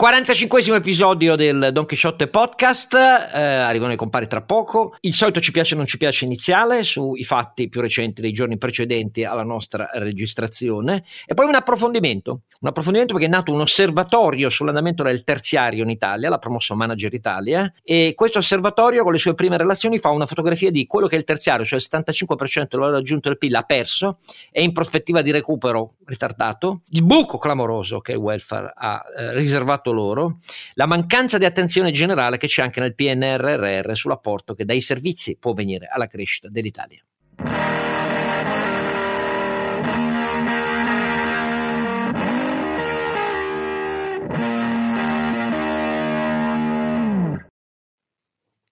45 episodio del Don Quixote podcast, eh, arrivano i compari tra poco. Il solito ci piace o non ci piace iniziale sui fatti più recenti dei giorni precedenti alla nostra registrazione e poi un approfondimento. Un approfondimento perché è nato un osservatorio sull'andamento del terziario in Italia, l'ha promosso Manager Italia e questo osservatorio con le sue prime relazioni fa una fotografia di quello che il terziario, cioè il 75% del valore aggiunto del PIL ha perso e in prospettiva di recupero ritardato, il buco clamoroso che il welfare ha eh, riservato fatto loro, la mancanza di attenzione generale che c'è anche nel PNRR sull'apporto che dai servizi può venire alla crescita dell'Italia.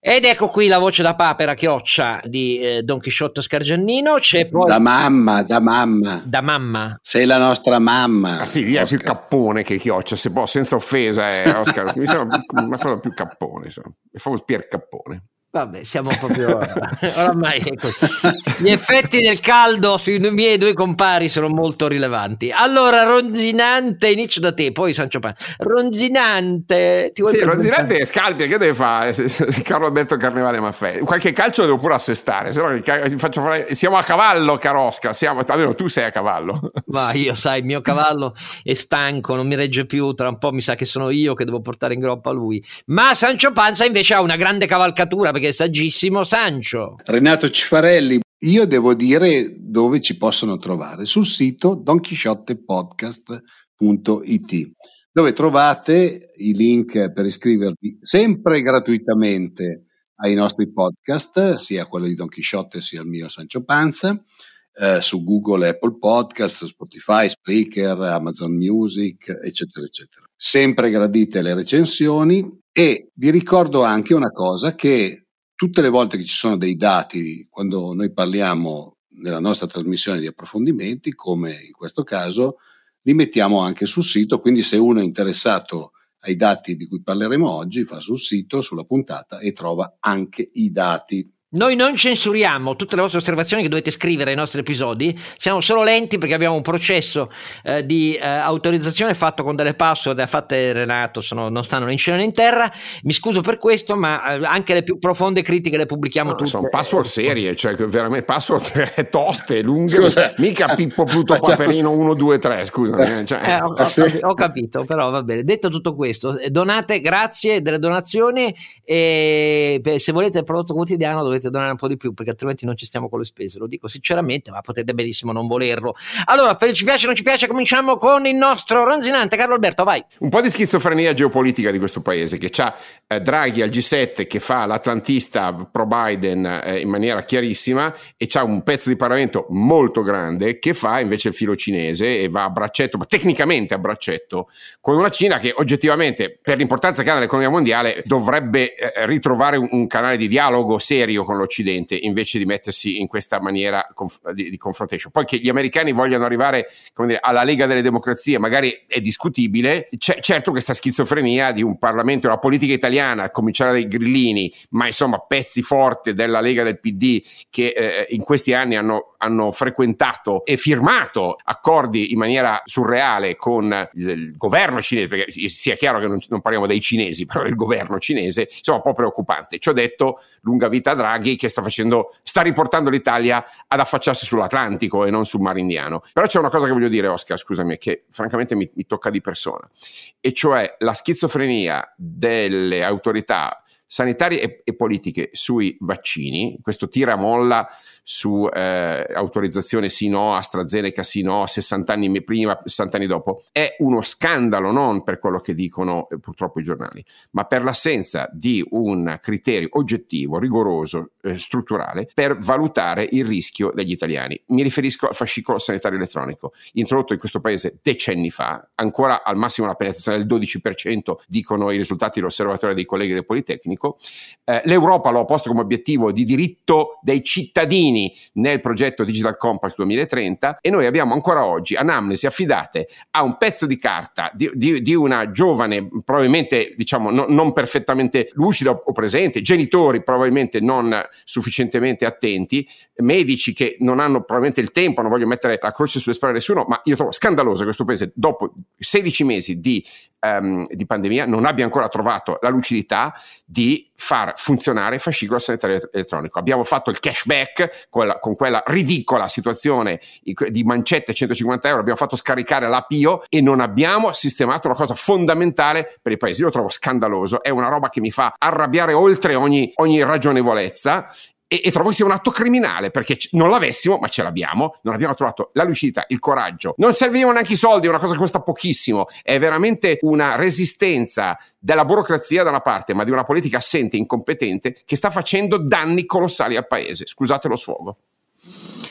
Ed ecco qui la voce da papera chioccia di eh, Don Chisciotto Scargiannino. C'è poi... Da mamma, da mamma. Da mamma. Sei la nostra mamma. Ah sì, via, è più cappone che chioccia, se può, senza offesa, eh, Oscar. mi sembra una cosa più cappone, insomma. è proprio Pier Cappone. Vabbè, siamo proprio oramai gli effetti del caldo sui miei due compari sono molto rilevanti. Allora, Ronzinante, inizio da te, poi Sancio Pan. Ronzinante, ti vuoi Sì, Ronzinante è Scalpia, che deve fare? Carlo Alberto Carnevale Maffei. Qualche calcio devo pure assestare, se no faccio fare... siamo a cavallo, Carosca, siamo... almeno tu sei a cavallo. Ma io, sai, il mio cavallo è stanco, non mi regge più, tra un po' mi sa che sono io che devo portare in groppa lui. Ma Sancio Panza invece ha una grande cavalcatura perché è saggissimo Sancio. Renato Cifarelli, io devo dire dove ci possono trovare sul sito donchisciottepodcast.it dove trovate i link per iscrivervi sempre gratuitamente ai nostri podcast, sia quello di Don Chisciotte sia il mio Sancio Panza, eh, su Google, Apple Podcast, Spotify, Spreaker, Amazon Music, eccetera, eccetera. Sempre gradite le recensioni e vi ricordo anche una cosa che tutte le volte che ci sono dei dati, quando noi parliamo nella nostra trasmissione di approfondimenti, come in questo caso, li mettiamo anche sul sito, quindi se uno è interessato ai dati di cui parleremo oggi, fa sul sito, sulla puntata e trova anche i dati. Noi non censuriamo tutte le vostre osservazioni che dovete scrivere ai nostri episodi, siamo solo lenti perché abbiamo un processo eh, di eh, autorizzazione fatto con delle password fatte Renato, sono, non stanno né in cielo né in terra, mi scuso per questo, ma eh, anche le più profonde critiche le pubblichiamo no, tutte. Sono password serie, cioè veramente password toste, lunghe, scusa. mica Pippo Pluto Facciamo... Paperino 1, 2, 3, scusami. Cioè. Eh, ho, ho, ho, capito, però va bene. Detto tutto questo, donate, grazie delle donazioni e se volete il prodotto quotidiano dovete dovete donare un po' di più perché altrimenti non ci stiamo con le spese, lo dico sinceramente, ma potete benissimo non volerlo. Allora, per ci piace o non ci piace, cominciamo con il nostro ronzinante Carlo Alberto, vai. Un po' di schizofrenia geopolitica di questo paese che ha eh, Draghi al G7 che fa l'atlantista pro Biden eh, in maniera chiarissima e c'ha un pezzo di Parlamento molto grande che fa invece il filo cinese e va a braccetto, ma tecnicamente a braccetto con una Cina che oggettivamente per l'importanza che ha nell'economia mondiale dovrebbe eh, ritrovare un, un canale di dialogo serio con l'Occidente invece di mettersi in questa maniera di, di confrontation. Poi che gli americani vogliano arrivare dire, alla Lega delle Democrazie magari è discutibile, C'è, certo questa schizofrenia di un Parlamento una politica italiana, a cominciare dai grillini, ma insomma pezzi forti della Lega del PD che eh, in questi anni hanno, hanno, frequentato e firmato accordi in maniera surreale con il, governo cinese, perché sia chiaro che non, non parliamo dei cinesi, però del governo cinese, insomma un po' preoccupante. Ci ho detto lunga vita Draghi, Draghi che sta, facendo, sta riportando l'Italia ad affacciarsi sull'Atlantico e non sul Mar Indiano. Però c'è una cosa che voglio dire, Oscar, scusami, che francamente mi, mi tocca di persona, e cioè la schizofrenia delle autorità sanitarie e, e, politiche sui vaccini, questo tira molla su eh, autorizzazione sì no, AstraZeneca sì no, 60 anni prima, 60 anni dopo, è uno scandalo non per quello che dicono eh, purtroppo i giornali, ma per l'assenza di un criterio oggettivo, rigoroso, eh, strutturale per valutare il rischio degli italiani. Mi riferisco al fascicolo sanitario elettronico, introdotto in questo paese decenni fa, ancora al massimo una penetrazione del 12%, dicono i risultati dell'osservatorio dei colleghi del Politecnico, elettronico. Eh, L'Europa lo ha posto come obiettivo di diritto dei cittadini nel progetto Digital Compact 2030 e noi abbiamo ancora oggi anamnesi affidate a un pezzo di carta di, di, di una giovane, probabilmente diciamo no, non perfettamente lucida o presente, genitori probabilmente non sufficientemente attenti, medici che non hanno probabilmente il tempo, non voglio mettere la croce sulle spalle a nessuno, ma io trovo scandaloso che questo paese dopo 16 mesi di, um, di pandemia non abbia ancora trovato la lucidità di far funzionare il fascicolo sanitario elettronico. Abbiamo fatto il cashback quella, con quella ridicola situazione di mancette 150 euro, abbiamo fatto scaricare l'APIO e non abbiamo sistemato una cosa fondamentale per i paesi. Io lo trovo scandaloso, è una roba che mi fa arrabbiare oltre ogni, ogni ragionevolezza e, e, trovo sia un atto criminale perché non l'avessimo, ma ce l'abbiamo, non abbiamo trovato la lucidità, il coraggio, non servivano neanche i soldi, è una cosa che costa pochissimo, è veramente una resistenza della burocrazia da una parte, ma di una politica assente e incompetente che sta facendo danni colossali al paese. Scusate lo sfogo.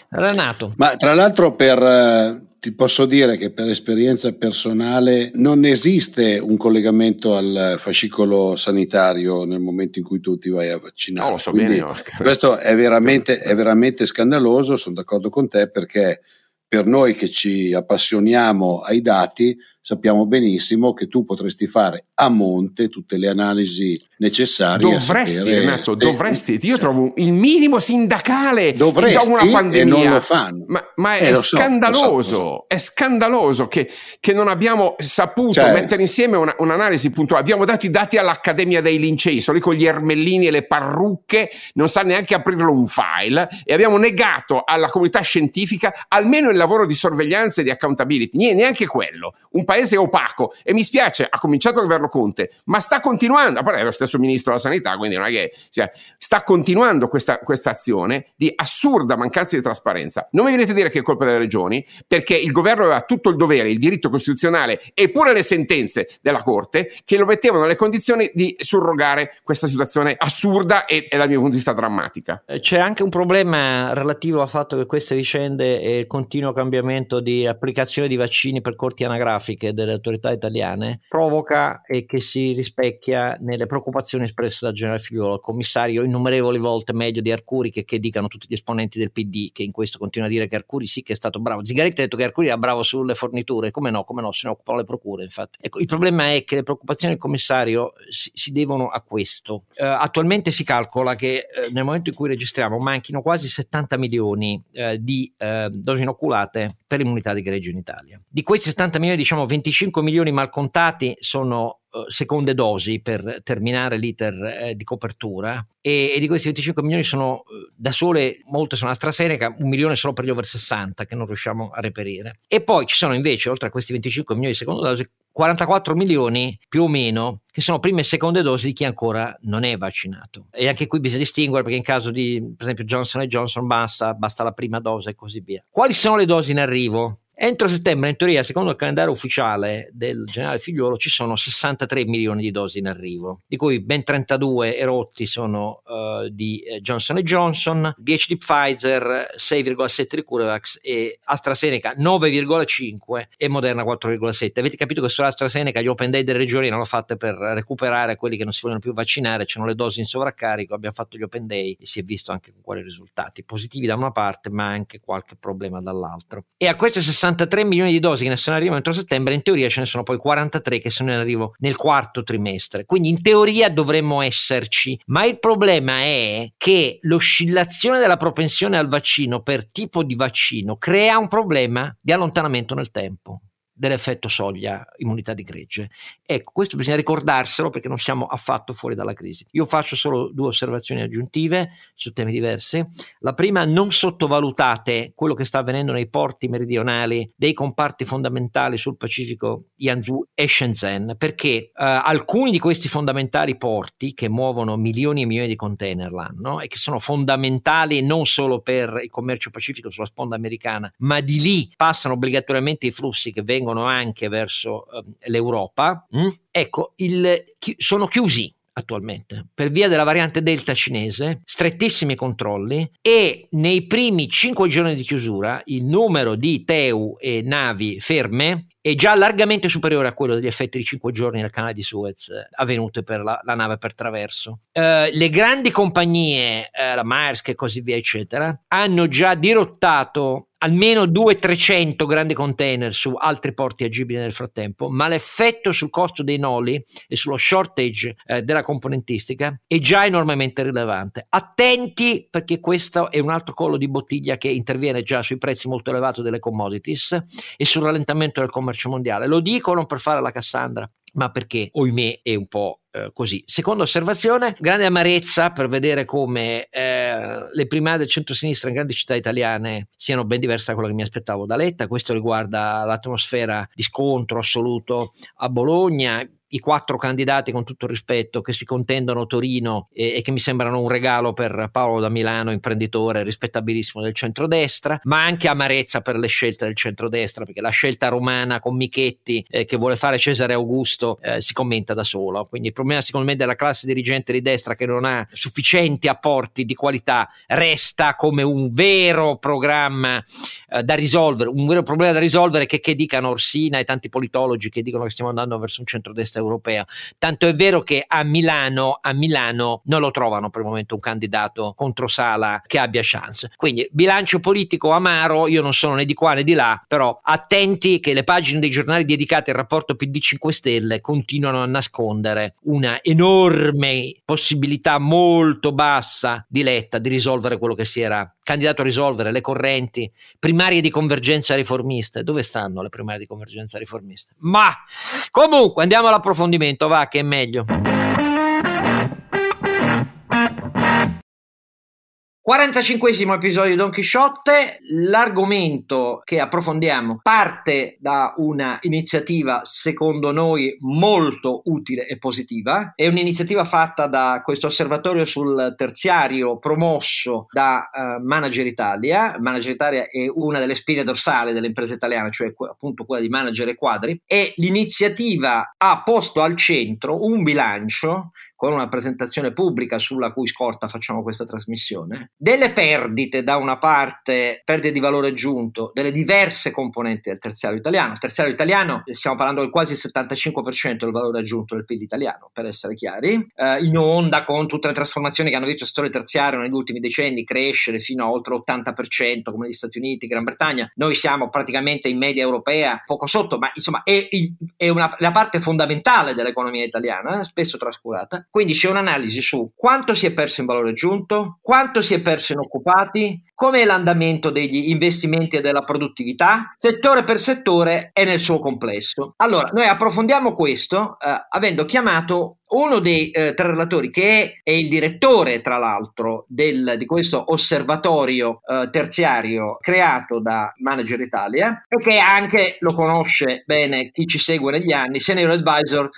Renato. Ma tra l'altro per eh, ti posso dire che per esperienza personale non esiste un collegamento al fascicolo sanitario nel momento in cui tu ti vai a vaccinare. No, so bene, questo è veramente, è veramente scandaloso, sono d'accordo con te perché per noi che ci appassioniamo ai dati sappiamo benissimo che tu potresti fare a monte tutte le analisi necessarie. Dovresti, Renato, dovresti. Io trovo il minimo sindacale dovresti, una pandemia. E non lo fanno. Ma, ma è, eh, scandaloso, so, so. è scandaloso che, che, non abbiamo saputo cioè, mettere insieme una, un'analisi puntuale. Abbiamo dato i dati all'Accademia dei Lincei, sono lì con gli ermellini e le parrucche, non sa neanche aprirlo un file e abbiamo negato alla comunità scientifica almeno il lavoro di sorveglianza e di accountability. Neanche quello. Un paese paese opaco e mi spiace, ha cominciato il governo Conte, ma sta continuando, parte è lo stesso ministro della sanità, quindi non è che cioè, sta continuando questa, questa azione di assurda mancanza di trasparenza. Non mi venite a dire che è colpa delle regioni, perché il governo aveva tutto il dovere, il diritto costituzionale e pure le sentenze della Corte che lo mettevano nelle condizioni di surrogare questa situazione assurda e, e dal mio punto di vista drammatica. Eh, c'è anche un problema relativo al fatto che queste vicende e il continuo cambiamento di applicazione di vaccini per corti anagrafiche politiche delle autorità italiane provoca e che si rispecchia nelle preoccupazioni espresse dal generale Figliuolo, il commissario innumerevoli volte meglio di Arcuri che, che dicano tutti gli esponenti del PD che in questo continua a dire che Arcuri sì che è stato bravo. Zigaretti ha detto che Arcuri era bravo sulle forniture, come no, come no, se ne occupano le procure infatti. Ecco, il problema è che le preoccupazioni del commissario si, si devono a questo. Uh, attualmente si calcola che uh, nel momento in cui registriamo manchino quasi 70 milioni uh, di dosi inoculate per l'immunità di greggio in Italia. Di questi 70 milioni diciamo 20 25 milioni mal contati sono uh, seconde dosi per terminare l'iter eh, di copertura e, e, di questi 25 milioni sono uh, da sole, molte sono AstraZeneca, un milione solo per gli over 60 che non riusciamo a reperire. E poi ci sono invece, oltre a questi 25 milioni di seconde dosi, 44 milioni più o meno che sono prime e seconde dosi di chi ancora non è vaccinato. E anche qui bisogna distinguere perché in caso di, per esempio, Johnson Johnson basta, basta la prima dose e così via. Quali sono le dosi in arrivo? Entro settembre, in teoria, secondo il calendario ufficiale del generale Figliuolo, ci sono 63 milioni di dosi in arrivo, di cui ben 32 erotti sono uh, di eh, Johnson Johnson, 10 di Pfizer, 6,7 di CureVax e AstraZeneca 9,5 e Moderna 4,7. Avete capito che sull'AstraZeneca gli open day delle regioni l'hanno fatte per recuperare quelli che non si vogliono più vaccinare, c'erano le dosi in sovraccarico, abbiamo fatto gli open day e si è visto anche con quali risultati, positivi da una parte ma anche qualche problema dall'altra. E a queste 60 63 milioni di dosi che ne sono in entro settembre, in teoria ce ne sono poi 43 che sono in arrivo nel quarto trimestre. Quindi in teoria dovremmo esserci, ma il problema è che l'oscillazione della propensione al vaccino per tipo di vaccino crea un problema di allontanamento nel tempo dell'effetto soglia immunità di gregge. Ecco, questo bisogna ricordarselo perché non siamo affatto fuori dalla crisi. Io faccio solo due osservazioni aggiuntive su temi diversi. La prima, non sottovalutate quello che sta avvenendo nei porti meridionali dei comparti fondamentali sul Pacifico Yanzhou e Shenzhen, perché eh, alcuni di questi fondamentali porti che muovono milioni e milioni di container l'anno e che sono fondamentali non solo per il commercio pacifico sulla sponda americana, ma di lì passano obbligatoriamente i flussi che vengono anche verso eh, l'Europa, mm? ecco, il, chi, sono chiusi attualmente per via della variante Delta cinese, strettissimi controlli e nei primi cinque giorni di chiusura il numero di TEU e navi ferme è già largamente superiore a quello degli effetti di cinque giorni nel canale di Suez eh, avvenute per la, la, nave per traverso. Eh, le grandi compagnie, eh, la Maersk e così via, eccetera, hanno già dirottato almeno 200-300 grandi container su altri porti agibili nel frattempo, ma l'effetto sul costo dei noli e sullo shortage eh, della componentistica è già enormemente rilevante. Attenti perché questo è un altro collo di bottiglia che interviene già sui prezzi molto elevati delle commodities e sul rallentamento del commercio mondiale. Lo dico non per fare la Cassandra, ma perché, ohimè, è un po' eh, così. Seconda osservazione, grande amarezza per vedere come eh, le primarie del centro-sinistra in grandi città italiane siano ben diverse da quello che mi aspettavo da Letta. Questo riguarda l'atmosfera di scontro assoluto a Bologna, i quattro candidati, con tutto il rispetto, che si contendono Torino e, e, che mi sembrano un regalo per Paolo da Milano, imprenditore rispettabilissimo del centrodestra, ma anche amarezza per le scelte del centrodestra, perché la scelta romana con Michetti eh, che vuole fare Cesare Augusto eh, si commenta da solo. Quindi il problema secondo me della classe dirigente di destra che non ha sufficienti apporti di qualità resta come un vero programma eh, da risolvere, un vero problema da risolvere che, che dicano Orsina e tanti politologi che dicono che stiamo andando verso un centrodestra europea. Tanto è vero che a Milano, a Milano non lo trovano per il momento un candidato contro Sala che abbia chance. Quindi bilancio politico amaro, io non sono né di qua né di là, però attenti che le pagine dei giornali dedicate al rapporto PD 5 Stelle continuano a nascondere una enorme possibilità molto bassa di Letta di risolvere quello che si era candidato a risolvere, le correnti primarie di convergenza riformiste. Dove stanno le primarie di convergenza riformiste? Ma comunque andiamo alla approfondimento, va che è meglio. 45 episodio di Don Chisciotte, l'argomento che approfondiamo parte da una iniziativa secondo noi molto utile e positiva, è un'iniziativa fatta da questo osservatorio sul terziario promosso da uh, Manager Italia, Manager Italia è una delle spine dorsali delle imprese italiane, cioè appunto quella di Manager e Quadri, e l'iniziativa ha posto al centro un bilancio con una presentazione pubblica sulla cui scorta facciamo questa trasmissione, delle perdite da una parte, perdite di valore aggiunto, delle diverse componenti del terziario italiano. Il terziario italiano, stiamo parlando del quasi 75% del valore aggiunto del PIL italiano, per essere chiari, eh, in onda con tutte le trasformazioni che hanno visto il settore terziario negli ultimi decenni crescere fino a oltre l'80% come negli Stati Uniti, Gran Bretagna. Noi siamo praticamente in media europea, poco sotto, ma insomma è, è una, la parte fondamentale dell'economia italiana, spesso trascurata. Quindi c'è un'analisi su quanto si è perso in valore aggiunto, quanto si è perso in occupati, com'è l'andamento degli investimenti e della produttività, settore per settore e nel suo complesso. Allora, noi approfondiamo questo eh, avendo chiamato uno dei eh, tre relatori, che è, è, il direttore, tra l'altro, del, di questo osservatorio eh, terziario creato da Manager Italia e che anche lo conosce bene chi ci segue negli anni, senior advisor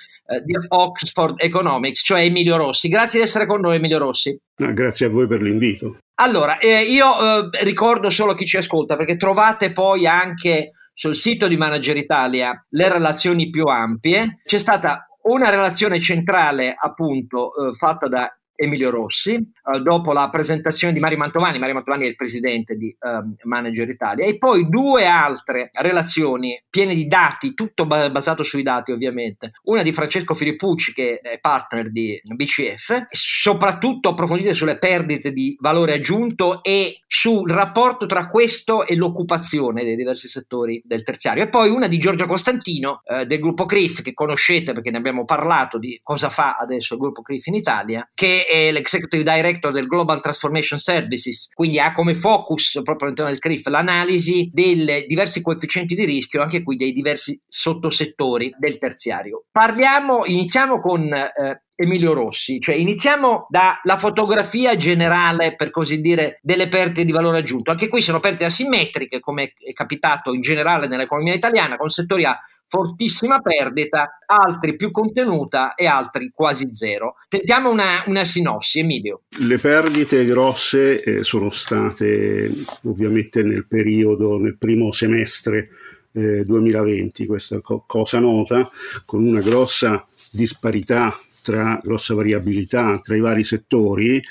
di Oxford Economics, cioè Emilio Rossi. Grazie di essere con noi, Emilio Rossi. Ah, grazie a voi per l'invito. Allora, eh, io eh, ricordo solo chi ci ascolta, perché trovate poi anche sul sito di Manager Italia le relazioni più ampie. C'è stata una relazione centrale appunto eh, fatta da Emilio Rossi, eh, dopo la presentazione di Mario Mantovani, Mario Mantovani è il presidente di eh, Manager Italia, e poi due altre relazioni piene di dati, tutto basato sui dati ovviamente, una di Francesco Filippucci che è partner di BCF, soprattutto approfondite sulle perdite di valore aggiunto e sul rapporto tra questo e l'occupazione dei diversi settori del terziario, e poi una di Giorgio Costantino eh, del gruppo CRIF che conoscete perché ne abbiamo parlato di cosa fa adesso il gruppo CRIF in Italia, che è l'executive director del Global Transformation Services, quindi ha come focus proprio all'interno del CRIF l'analisi dei diversi coefficienti di rischio, anche qui dei diversi sottosettori del terziario. Parliamo, iniziamo con eh, Emilio Rossi, cioè iniziamo dalla fotografia generale, per così dire, delle perdite di valore aggiunto. Anche qui sono perdite asimmetriche, come è capitato in generale nell'economia italiana, con settori a fortissima perdita, altri più contenuta e altri quasi zero. Tentiamo una, una sinossi, Emilio. Le perdite grosse eh, sono state ovviamente nel periodo, nel primo semestre eh, 2020, questa co- cosa nota, con una grossa disparità un'altra grossa variabilità tra i vari settori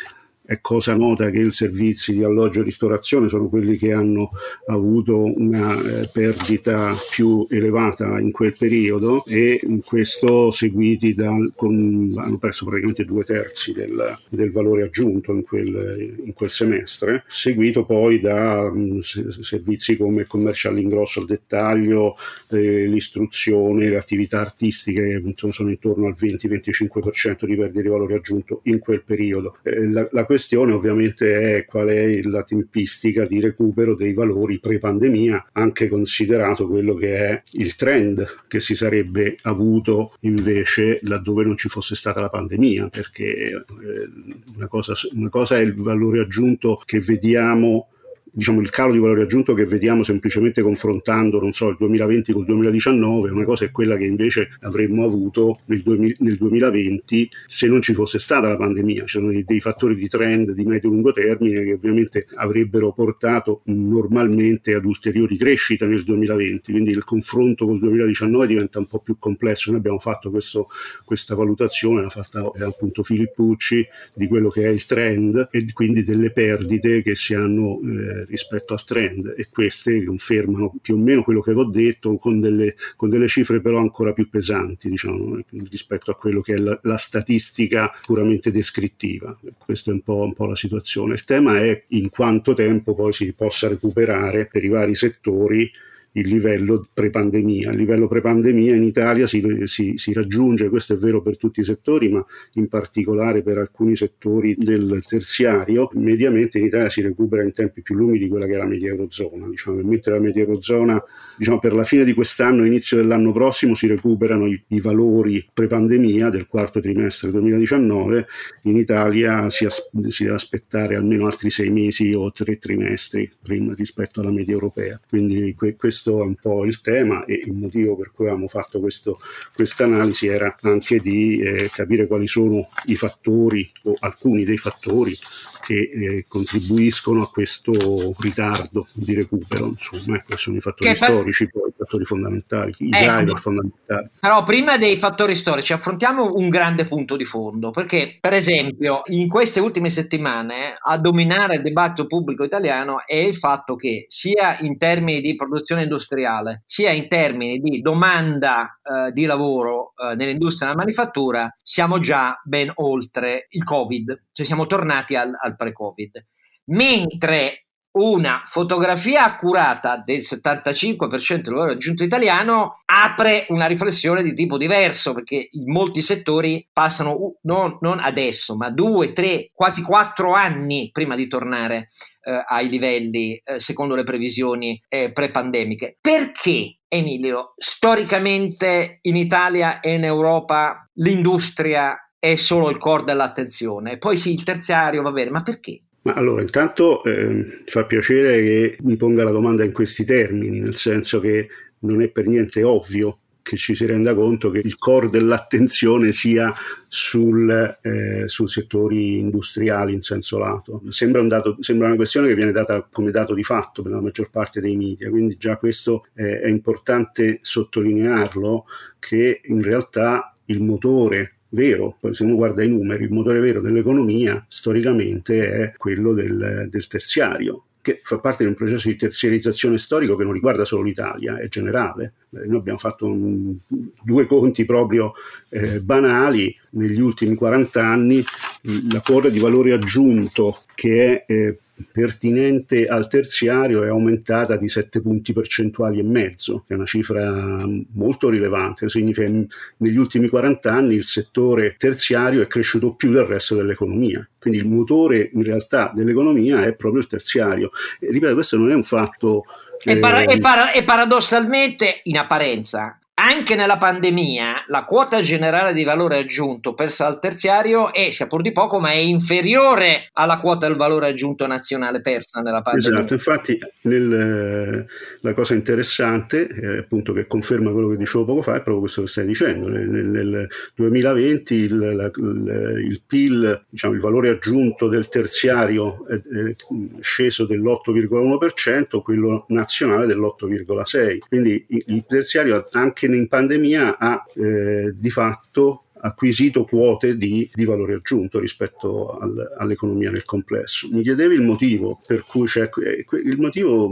è cosa nota che i servizi di alloggio e ristorazione sono quelli che hanno avuto una eh, perdita più elevata in quel periodo e questo seguiti da, con, hanno perso praticamente due terzi del, del valore aggiunto in quel, in quel, semestre, seguito poi da mh, mm, servizi come commercial ingrosso al dettaglio, eh, l'istruzione, le attività artistiche sono intorno al 20-25% di perdita di valore aggiunto in quel periodo. Eh, la, la questione ovviamente è qual è la tempistica di recupero dei valori pre-pandemia, anche considerato quello che è il trend che si sarebbe avuto invece laddove non ci fosse stata la pandemia, perché eh, una, cosa, una cosa è il valore aggiunto che vediamo diciamo, il calo di valore aggiunto che vediamo semplicemente confrontando, non so, il 2020 col 2019, una cosa è quella che invece avremmo avuto nel, 2000, nel 2020 se non ci fosse stata la pandemia. Ci sono dei, dei fattori di trend di medio-lungo termine che ovviamente avrebbero portato normalmente ad ulteriori crescite nel 2020, quindi il confronto col 2019 diventa un po' più complesso. Noi abbiamo fatto questo, questa valutazione, l'ha fatta eh, appunto Filippucci, di quello che è il trend e quindi delle perdite che si hanno eh, rispetto al trend e queste confermano più o meno quello che avevo detto con delle, con delle cifre però ancora più pesanti diciamo, rispetto a quello che è la, la statistica puramente descrittiva. Questa è un po', un po' la situazione. Il tema è in quanto tempo poi si possa recuperare per i vari settori il livello pre-pandemia. Il livello pre-pandemia in Italia si, si, si, raggiunge, questo è vero per tutti i settori, ma in particolare per alcuni settori del terziario, mediamente in Italia si recupera in tempi più lunghi di quella che è la media eurozona. Diciamo, mentre la media eurozona, diciamo, per la fine di quest'anno, inizio dell'anno prossimo, si recuperano i, i valori pre-pandemia del quarto trimestre 2019, in Italia si, as, si deve aspettare almeno altri sei mesi o tre trimestri prima, rispetto alla media europea. Quindi que, questo questo è un po' il tema e il motivo per cui abbiamo fatto questa analisi era anche di eh, capire quali sono i fattori o alcuni dei fattori che eh, contribuiscono a questo ritardo di recupero. Insomma, ecco, sono i fattori per... storici, poi i fattori fondamentali, i ecco, driver fondamentali. Però prima dei fattori storici affrontiamo un grande punto di fondo, perché per esempio in queste ultime settimane a dominare il dibattito pubblico italiano è il fatto che sia in termini di produzione industriale, sia in termini di domanda eh, di lavoro eh, nell'industria della manifattura, siamo già ben oltre il Covid, cioè siamo tornati al, al pre-Covid. Mentre una fotografia accurata del 75% del valore aggiunto italiano apre una riflessione di tipo diverso perché in molti settori passano uh, non, non, adesso ma due, tre, quasi quattro anni prima di tornare eh, ai livelli eh, secondo le previsioni eh, pre-pandemiche. Perché Emilio, storicamente in Italia e in Europa l'industria è solo il core dell'attenzione. Poi sì, il terziario va bene, ma perché? Ma allora, intanto eh, fa piacere che mi ponga la domanda in questi termini, nel senso che non è per niente ovvio che ci si renda conto che il core dell'attenzione sia sul, eh, su settori industriali in senso lato. Sembra, un dato, sembra, una questione che viene data come dato di fatto per la maggior parte dei media, quindi già questo eh, è importante sottolinearlo che in realtà il motore vero, se uno guarda i numeri, il motore vero dell'economia storicamente è quello del, del terziario, che fa parte di un processo di terziarizzazione storico che non riguarda solo l'Italia, è generale. Eh, noi abbiamo fatto un, due conti proprio eh, banali negli ultimi 40 anni, la quota di valore aggiunto che è eh, pertinente al terziario è aumentata di 7 punti percentuali e mezzo, che è una cifra molto rilevante, significa che negli ultimi 40 anni il settore terziario è cresciuto più del resto dell'economia, quindi il motore in realtà dell'economia è proprio il terziario. E, ripeto, questo non è un fatto... E, para- e, para- e paradossalmente, in apparenza, anche nella pandemia la quota generale di valore aggiunto persa al terziario è, sia pur di poco, ma è inferiore alla quota del valore aggiunto nazionale persa nella pandemia. Esatto, infatti nel, la cosa interessante, eh, appunto che conferma quello che dicevo poco fa, è proprio questo che stai dicendo. Nel, nel 2020 il, la, il, il, PIL, diciamo il valore aggiunto del terziario è, è sceso dell'8,1%, quello nazionale dell'8,6%. Quindi il, terziario anche in pandemia ha eh, di fatto acquisito quote di, di valore aggiunto rispetto al, all'economia nel complesso. Mi chiedevi il motivo per cui c'è, eh, motivo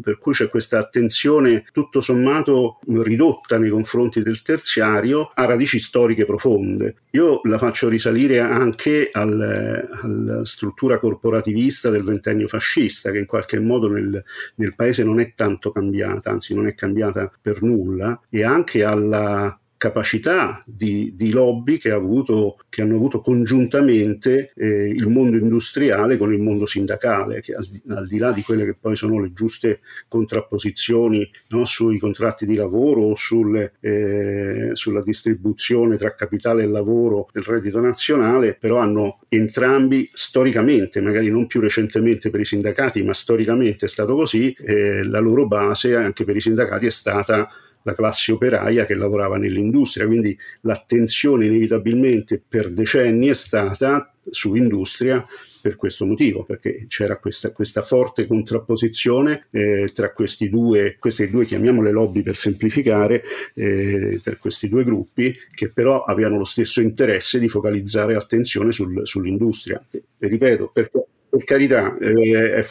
per cui c'è questa attenzione tutto sommato ridotta nei confronti del terziario ha radici storiche profonde. Io la faccio risalire anche al, alla struttura corporativista del ventennio fascista, che in qualche modo nel, nel paese non è tanto cambiata, anzi non è cambiata per nulla, e anche alla capacità di, di lobby che, ha avuto, che, hanno avuto congiuntamente eh, il mondo industriale con il mondo sindacale, che al, al, di là di quelle che poi sono le giuste contrapposizioni no, sui contratti di lavoro o sulle, eh, sulla distribuzione tra capitale e lavoro del reddito nazionale, però hanno entrambi storicamente, magari non più recentemente per i sindacati, ma storicamente è stato così, eh, la loro base anche per i sindacati è stata la classe operaia che lavorava nell'industria, quindi l'attenzione inevitabilmente per decenni è stata su industria per questo motivo, perché c'era questa, questa forte contrapposizione eh, tra questi due, queste due, chiamiamole lobby per semplificare, eh, tra questi due gruppi che però avevano lo stesso interesse di focalizzare attenzione sul, sull'industria. E, ripeto, perché per carità, eh,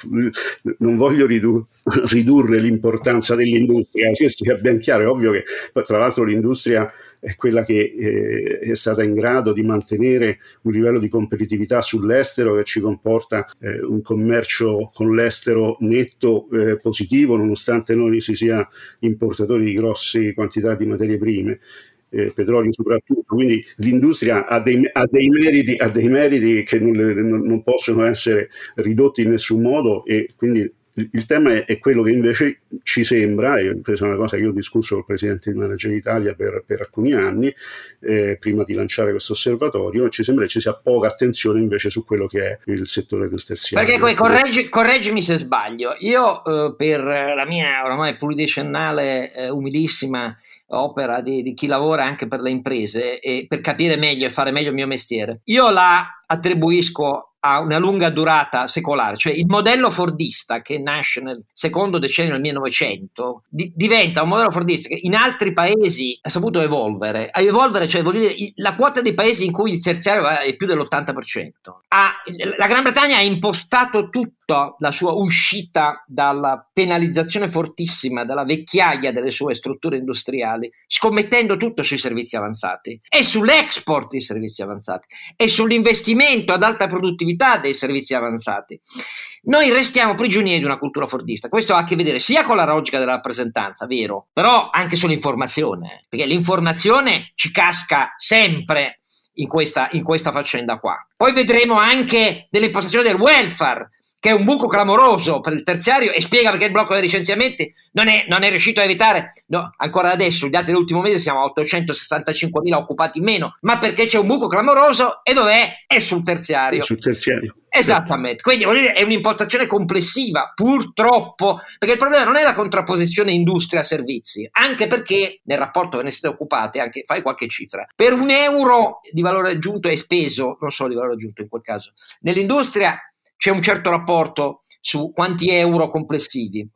non voglio ridur- ridurre l'importanza dell'industria, sia ben chiaro, è ovvio che tra l'altro l'industria è quella che eh, è stata in grado di mantenere un livello di competitività sull'estero che ci comporta eh, un commercio con l'estero netto eh, positivo, nonostante noi si sia importatori di grosse quantità di materie prime eh, petrolio soprattutto, quindi l'industria ha dei, ha dei, meriti, ha dei meriti, che non, non, possono essere ridotti in nessun modo e quindi il tema è, è, quello che invece ci sembra, e questa è una cosa che io ho discusso con il presidente di Manager Italia per, per alcuni anni, eh, prima di lanciare questo osservatorio, ci sembra che ci sia poca attenzione invece su quello che è il settore del terziario. Perché correggi, correggimi se sbaglio, io eh, per la mia ormai pluridecennale eh, umilissima opera di, di, chi lavora anche per le imprese e per capire meglio e fare meglio il mio mestiere. Io la attribuisco a una lunga durata secolare, cioè il modello fordista che nasce nel secondo decennio del 1900 di, diventa un modello fordista che in altri paesi ha saputo evolvere. A evolvere, cioè voglio dire, la quota dei paesi in cui il terziario è più dell'80%. Ha, la Gran Bretagna ha impostato tutta la sua uscita dalla penalizzazione fortissima, dalla vecchiaia delle sue strutture industriali, scommettendo tutto sui servizi avanzati e sull'export di servizi avanzati e sull'investimento ad alta produttività dei servizi avanzati. Noi restiamo prigionieri di una cultura fordista. Questo ha a che vedere sia con la logica della rappresentanza, vero, però anche sull'informazione, perché l'informazione ci casca sempre in questa, in questa faccenda qua. Poi vedremo anche dell'impostazione del welfare, che è un buco clamoroso per il terziario e spiega perché il blocco dei licenziamenti non è, non è riuscito a evitare, no, ancora adesso, i dati dell'ultimo mese siamo a 865.000 occupati in meno, ma perché c'è un buco clamoroso e dov'è? È sul terziario. È sul terziario. Esattamente, quindi dire, è un'impostazione complessiva, purtroppo, perché il problema non è la contrapposizione industria-servizi, anche perché nel rapporto che ne siete occupati, anche fai qualche cifra, per un euro di valore aggiunto è speso, non so di valore aggiunto in quel caso, nell'industria c'è un certo rapporto su quanti euro complessivi.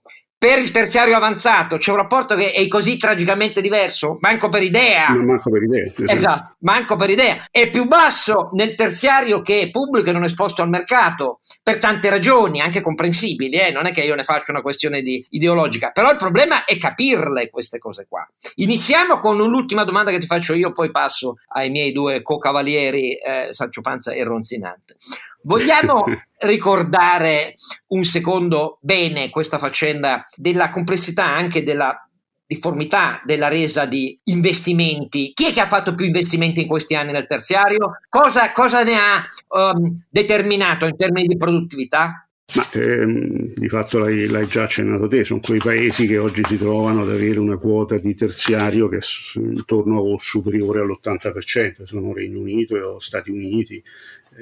Per il terziario avanzato c'è un rapporto che è così tragicamente diverso? Manco per idea. Ma manco per idea. Esatto. esatto, manco per idea. È più basso nel terziario che è pubblico e non esposto al mercato, per tante ragioni, anche comprensibili. Eh? Non è che io ne faccio una questione di, ideologica, però il problema è capirle queste cose qua. Iniziamo con l'ultima domanda che ti faccio io, poi passo ai miei due co-cavalieri, eh, Sancio Panza e Ronzinante. Vogliamo ricordare un secondo bene questa faccenda della complessità anche della difformità della resa di investimenti. Chi è che ha fatto più investimenti in questi anni nel terziario? Cosa, cosa ne ha um, determinato in termini di produttività? Ma ehm, di fatto l'hai, l'hai, già accennato te, sono quei paesi che oggi si trovano ad avere una quota di terziario che è intorno o superiore all'80%, sono Regno Unito o Stati Uniti,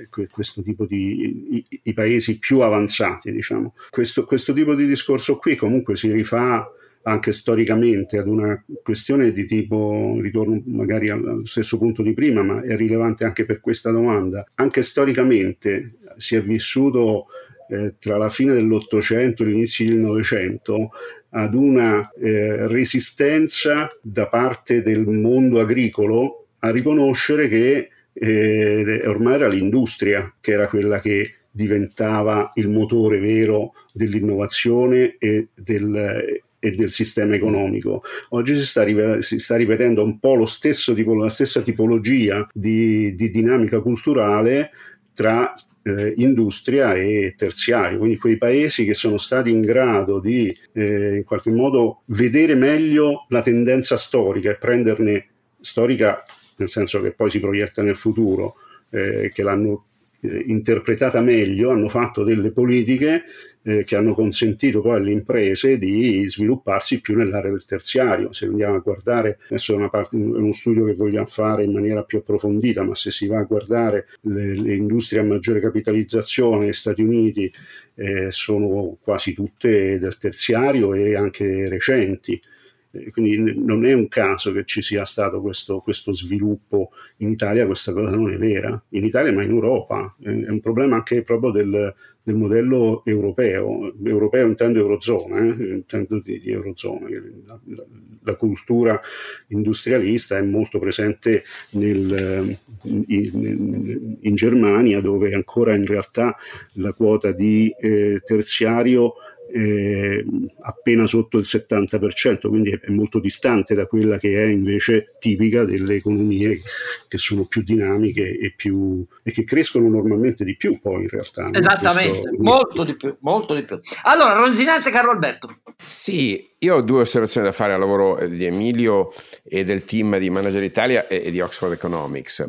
questo tipo di i, i, paesi più avanzati, diciamo. Questo, questo tipo di discorso qui comunque si rifà anche storicamente ad una questione di tipo, ritorno magari allo stesso punto di prima, ma è rilevante anche per questa domanda. Anche storicamente si è vissuto eh, tra la fine dell'Ottocento e l'inizio del Novecento ad una eh, resistenza da parte del mondo agricolo a riconoscere che eh, ormai era l'industria che era quella che diventava il motore vero dell'innovazione e del, e del sistema economico. Oggi si sta, si sta, ripetendo un po' lo stesso tipo, la stessa tipologia di, di dinamica culturale tra eh, industria e terziario, quindi quei paesi che sono stati in grado di eh, in qualche modo vedere meglio la tendenza storica e prenderne storica nel senso che poi si proietta nel futuro, eh, che l'hanno eh, interpretata meglio, hanno fatto delle politiche eh, che hanno consentito poi alle imprese di svilupparsi più nell'area del terziario. Se andiamo a guardare, adesso è, una parte, uno studio che vogliamo fare in maniera più approfondita, ma se si va a guardare le, le industrie a maggiore capitalizzazione negli Stati Uniti, eh, sono quasi tutte del terziario e anche recenti. Quindi non è un caso che ci sia stato questo, questo, sviluppo in Italia, questa cosa non è vera, in Italia ma in Europa, è un problema anche proprio del, del modello europeo, europeo intendo Eurozona, eh? intendo di, di Eurozona, la, la, la, cultura industrialista è molto presente nel, in, in, Germania dove ancora in realtà la quota di eh, terziario eh, appena sotto il 70%, quindi è molto distante da quella che è invece tipica delle economie che sono più dinamiche e, più, e che crescono normalmente di più poi in realtà. Esattamente, Questo... molto di più, molto di più. Allora, Ronzinante Carlo Alberto. Sì, io ho due osservazioni da fare al lavoro di Emilio e del team di Manager Italia e, e di Oxford Economics.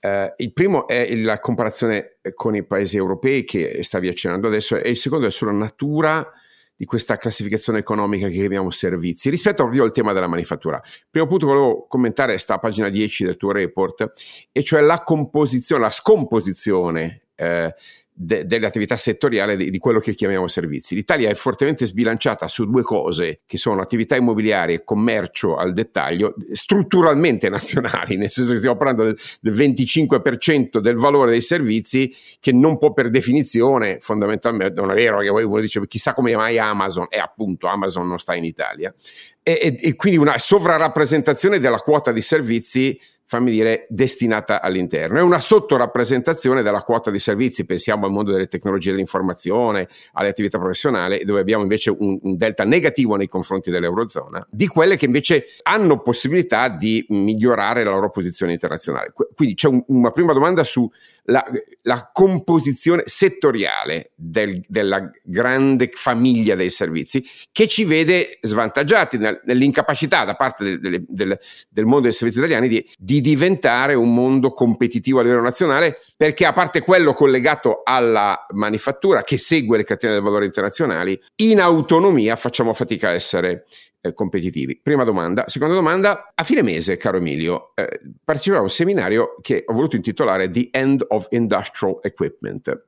Uh, il primo è la comparazione con i paesi europei che stavi accennando adesso e il secondo è sulla natura di questa classificazione economica che chiamiamo servizi rispetto proprio al tema della manifattura. Primo punto che volevo commentare sta a pagina 10 del tuo report e cioè la composizione, la scomposizione eh, de- delle attività settoriali di, di, quello che chiamiamo servizi. L'Italia è fortemente sbilanciata su due cose, che sono attività immobiliari e commercio al dettaglio, strutturalmente nazionali, nel senso che stiamo parlando del, del 25% del valore dei servizi che non può per definizione, fondamentalmente, non è vero che uno dice chissà come mai Amazon, e appunto Amazon non sta in Italia, e, e, e quindi una sovrarappresentazione della quota di servizi fammi dire, destinata all'interno. È una sottorappresentazione della quota di servizi, pensiamo al mondo delle tecnologie dell'informazione, alle attività professionali, dove abbiamo invece un, un, delta negativo nei confronti dell'Eurozona, di quelle che invece hanno possibilità di migliorare la loro posizione internazionale. Quindi c'è un, una prima domanda su la, la composizione settoriale del, della grande famiglia dei servizi che ci vede svantaggiati nel, nell'incapacità da parte del, del, del, mondo dei servizi italiani di, di diventare un mondo competitivo a livello nazionale perché a parte quello collegato alla manifattura che segue le catene del valore internazionali, in autonomia facciamo fatica a essere eh, competitivi. Prima domanda. Seconda domanda, a fine mese, caro Emilio, eh, parteciperò a un seminario che ho voluto intitolare The End of Industrial Equipment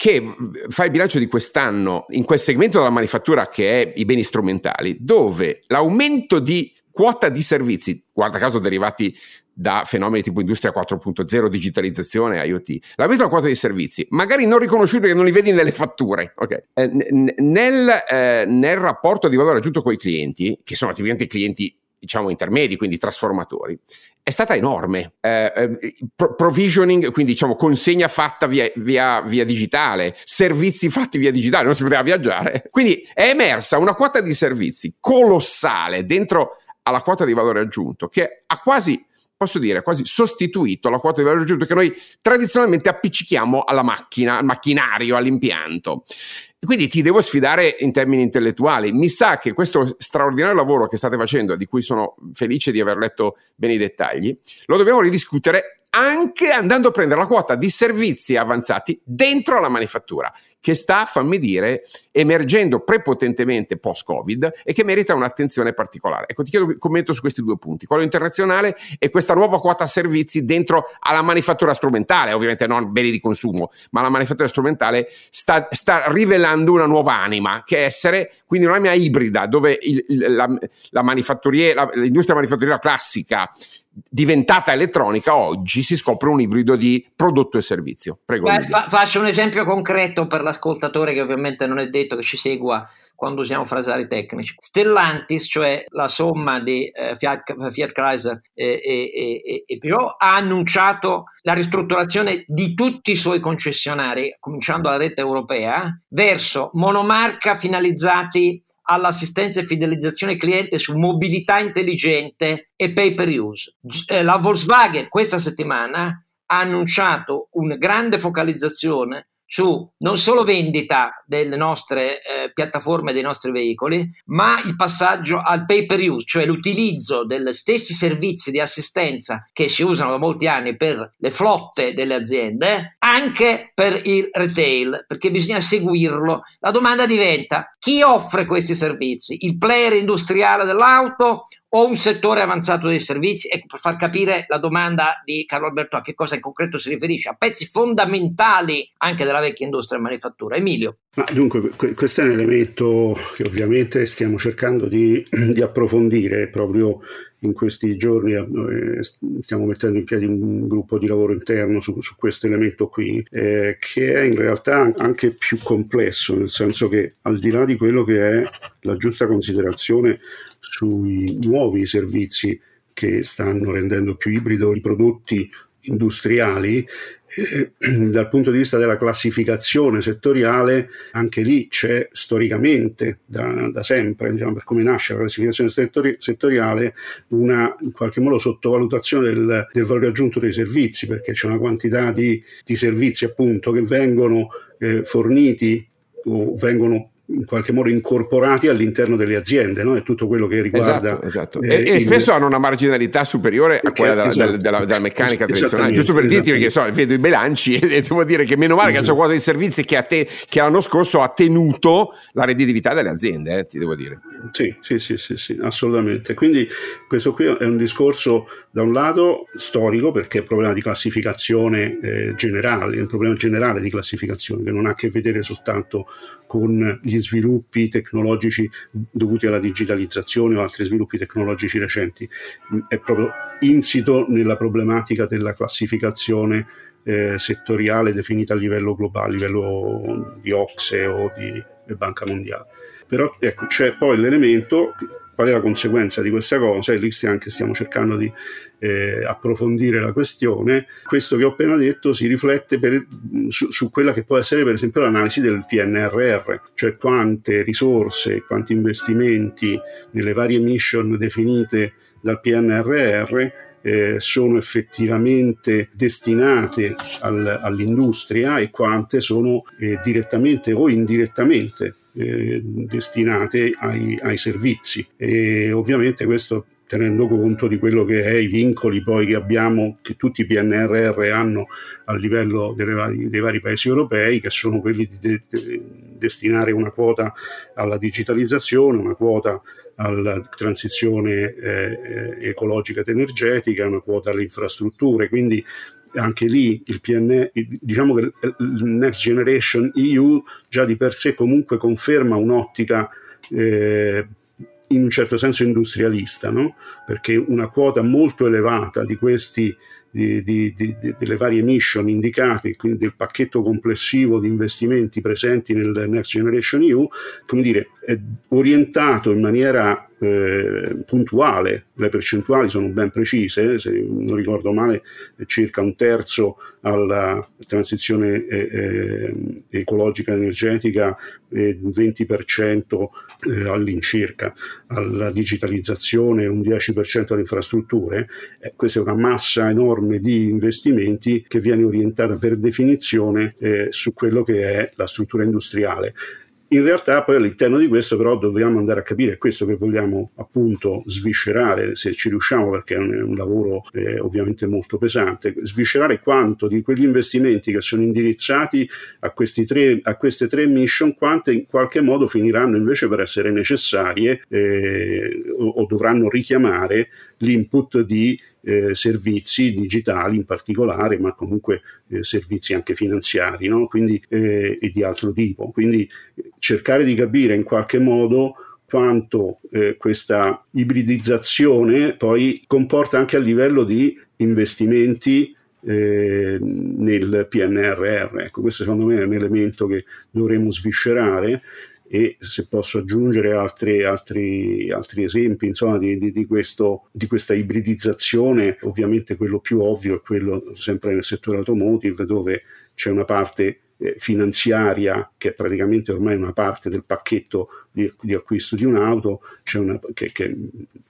che fa il bilancio di quest'anno in quel segmento della manifattura che è i beni strumentali, dove l'aumento di quota di servizi, guarda caso derivati da fenomeni tipo industria 4.0, digitalizzazione, IoT. L'aumento della quota di servizi, magari non riconosciuti perché non li vedi nelle fatture, okay. eh, n- nel, eh, nel, rapporto di valore aggiunto con i clienti, che sono tipicamente clienti diciamo intermedi, quindi trasformatori, è stata enorme. Eh, eh provisioning, quindi diciamo consegna fatta via, via, via, digitale, servizi fatti via digitale, non si poteva viaggiare. Quindi è emersa una quota di servizi colossale dentro alla quota di valore aggiunto che ha quasi posso dire, quasi sostituito la quota di valore aggiunto che noi tradizionalmente appiccichiamo alla macchina, al macchinario, all'impianto. Quindi ti devo sfidare in termini intellettuali. Mi sa che questo straordinario lavoro che state facendo, di cui sono felice di aver letto bene i dettagli, lo dobbiamo ridiscutere anche andando a prendere la quota di servizi avanzati dentro la manifattura che sta, fammi dire, emergendo prepotentemente post-Covid e che merita un'attenzione particolare. Ecco, ti chiedo un commento su questi due punti, quello internazionale e questa nuova quota servizi dentro alla manifattura strumentale, ovviamente non beni di consumo, ma la manifattura strumentale sta, sta rivelando una nuova anima, che è essere quindi un'anima ibrida, dove il, il, la, la manifatturiera, l'industria manifatturiera classica diventata elettronica, oggi si scopre un ibrido di prodotto e servizio. Prego. Beh, fa- faccio un esempio concreto per l'ascoltatore che ovviamente non è detto che ci segua quando usiamo frasari tecnici. Stellantis, cioè la somma di eh, Fiat, Fiat Chrysler e, e, e, Peugeot, ha annunciato la ristrutturazione di tutti i suoi concessionari, cominciando dalla rete europea, verso monomarca finalizzati all'assistenza e fidelizzazione cliente su mobilità intelligente e pay per use. Eh, la Volkswagen questa settimana ha annunciato una grande focalizzazione su non solo vendita delle nostre eh, piattaforme, dei nostri veicoli, ma il passaggio al pay per use, cioè l'utilizzo degli stessi servizi di assistenza che si usano da molti anni per le flotte delle aziende, anche per il retail, perché bisogna seguirlo. La domanda diventa chi offre questi servizi? Il player industriale dell'auto o un settore avanzato dei servizi? Ecco, per far capire la domanda di Carlo Alberto a che cosa in concreto si riferisce, a pezzi fondamentali anche della vecchia industria e manifattura. Emilio. Ma dunque, questo è un elemento che ovviamente stiamo cercando di, di approfondire proprio in questi giorni eh, stiamo mettendo in piedi un gruppo di lavoro interno su, su questo elemento qui, eh, che è in realtà anche più complesso, nel senso che al di là di quello che è la giusta considerazione sui nuovi servizi che stanno rendendo più ibrido i prodotti industriali, eh, dal punto di vista della classificazione settoriale, anche lì c'è storicamente, da, da sempre, diciamo, per come nasce la classificazione settori- settoriale, una in qualche modo sottovalutazione del, del, valore aggiunto dei servizi, perché c'è una quantità di, di servizi appunto che vengono eh, forniti o vengono in qualche modo incorporati all'interno delle aziende, no? è tutto quello che riguarda. Esatto, esatto. Eh, e, e spesso hanno una marginalità superiore a quella della, esatto, della, della meccanica tradizionale. Giusto per dirti, perché so, vedo i bilanci e devo dire che meno male che c'è quota di servizi che, te, che, l'anno scorso ha tenuto la redditività delle aziende, eh, ti devo dire. Sì, sì, sì, sì, sì, assolutamente. Quindi questo qui è un discorso da un lato storico, perché è un problema di classificazione eh, generale, è un problema generale di classificazione che non ha a che vedere soltanto con gli sviluppi tecnologici dovuti alla digitalizzazione o altri sviluppi tecnologici recenti, è proprio insito nella problematica della classificazione eh, settoriale definita a livello globale, a livello di Ocse o di Banca Mondiale. Però ecco, c'è poi l'elemento qual è la conseguenza di questa cosa e lì anche stiamo cercando di eh, approfondire la questione. Questo che ho appena detto si riflette per, su, su, quella che può essere per esempio l'analisi del PNRR, cioè quante risorse, quanti investimenti nelle varie mission definite dal PNRR eh, sono effettivamente destinate al, all'industria e quante sono eh, direttamente o indirettamente eh, destinate ai, ai, servizi. E ovviamente questo tenendo conto di quello che è i vincoli poi che abbiamo, che tutti i PNRR hanno a livello vari, dei vari paesi europei, che sono quelli di de- de- destinare una quota alla digitalizzazione, una quota alla transizione eh, ecologica ed energetica, una quota alle infrastrutture, quindi anche lì il PN, diciamo che il Next Generation EU già di per sé comunque conferma un'ottica eh, in un certo senso industrialista, no? perché una quota molto elevata di questi di, di, di, delle varie mission indicate, quindi del pacchetto complessivo di investimenti presenti nel Next Generation EU, come dire, è orientato in maniera eh, puntuale, le percentuali sono ben precise, se non ricordo male circa un terzo alla transizione eh, eh ecologica energetica e 20% eh, all'incirca. Alla digitalizzazione, un 10% alle infrastrutture, eh, questa è una massa enorme di investimenti che viene orientata per definizione eh, su quello che è la struttura industriale. In realtà poi all'interno di questo però dobbiamo andare a capire, è questo che vogliamo appunto sviscerare, se ci riusciamo perché è un, è un lavoro eh, ovviamente molto pesante, sviscerare quanto di quegli investimenti che sono indirizzati a, tre, a queste tre mission, quante in qualche modo finiranno invece per essere necessarie eh, o, o dovranno richiamare l'input di eh, servizi digitali in particolare, ma comunque eh, servizi anche finanziari no? Quindi, eh, e di altro tipo. Quindi cercare di capire in qualche modo quanto eh, questa ibridizzazione poi comporta anche a livello di investimenti eh, nel PNRR. Ecco, questo secondo me è un elemento che dovremmo sviscerare e se posso aggiungere altri, altri, altri esempi insomma, di, di, di, questo, di, questa ibridizzazione, ovviamente quello più ovvio è quello sempre nel settore automotive dove c'è una parte eh, finanziaria che è praticamente ormai una parte del pacchetto di, acquisto di un'auto, c'è una, che, che,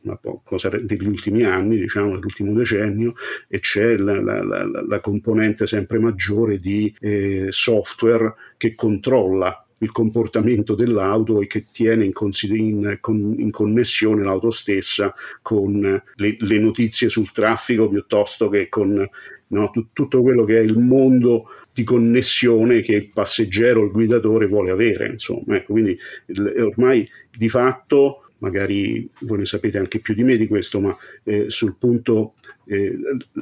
una cosa degli ultimi anni, diciamo dell'ultimo decennio, e c'è la, la, la, la componente sempre maggiore di eh, software che controlla il comportamento dell'auto e che tiene in, in, in connessione l'auto stessa con le, le, notizie sul traffico piuttosto che con no, t- tutto quello che è il mondo di connessione che il passeggero, il guidatore vuole avere. Insomma, ecco, quindi ormai di fatto magari voi ne sapete anche più di me di questo, ma eh, sul punto, eh,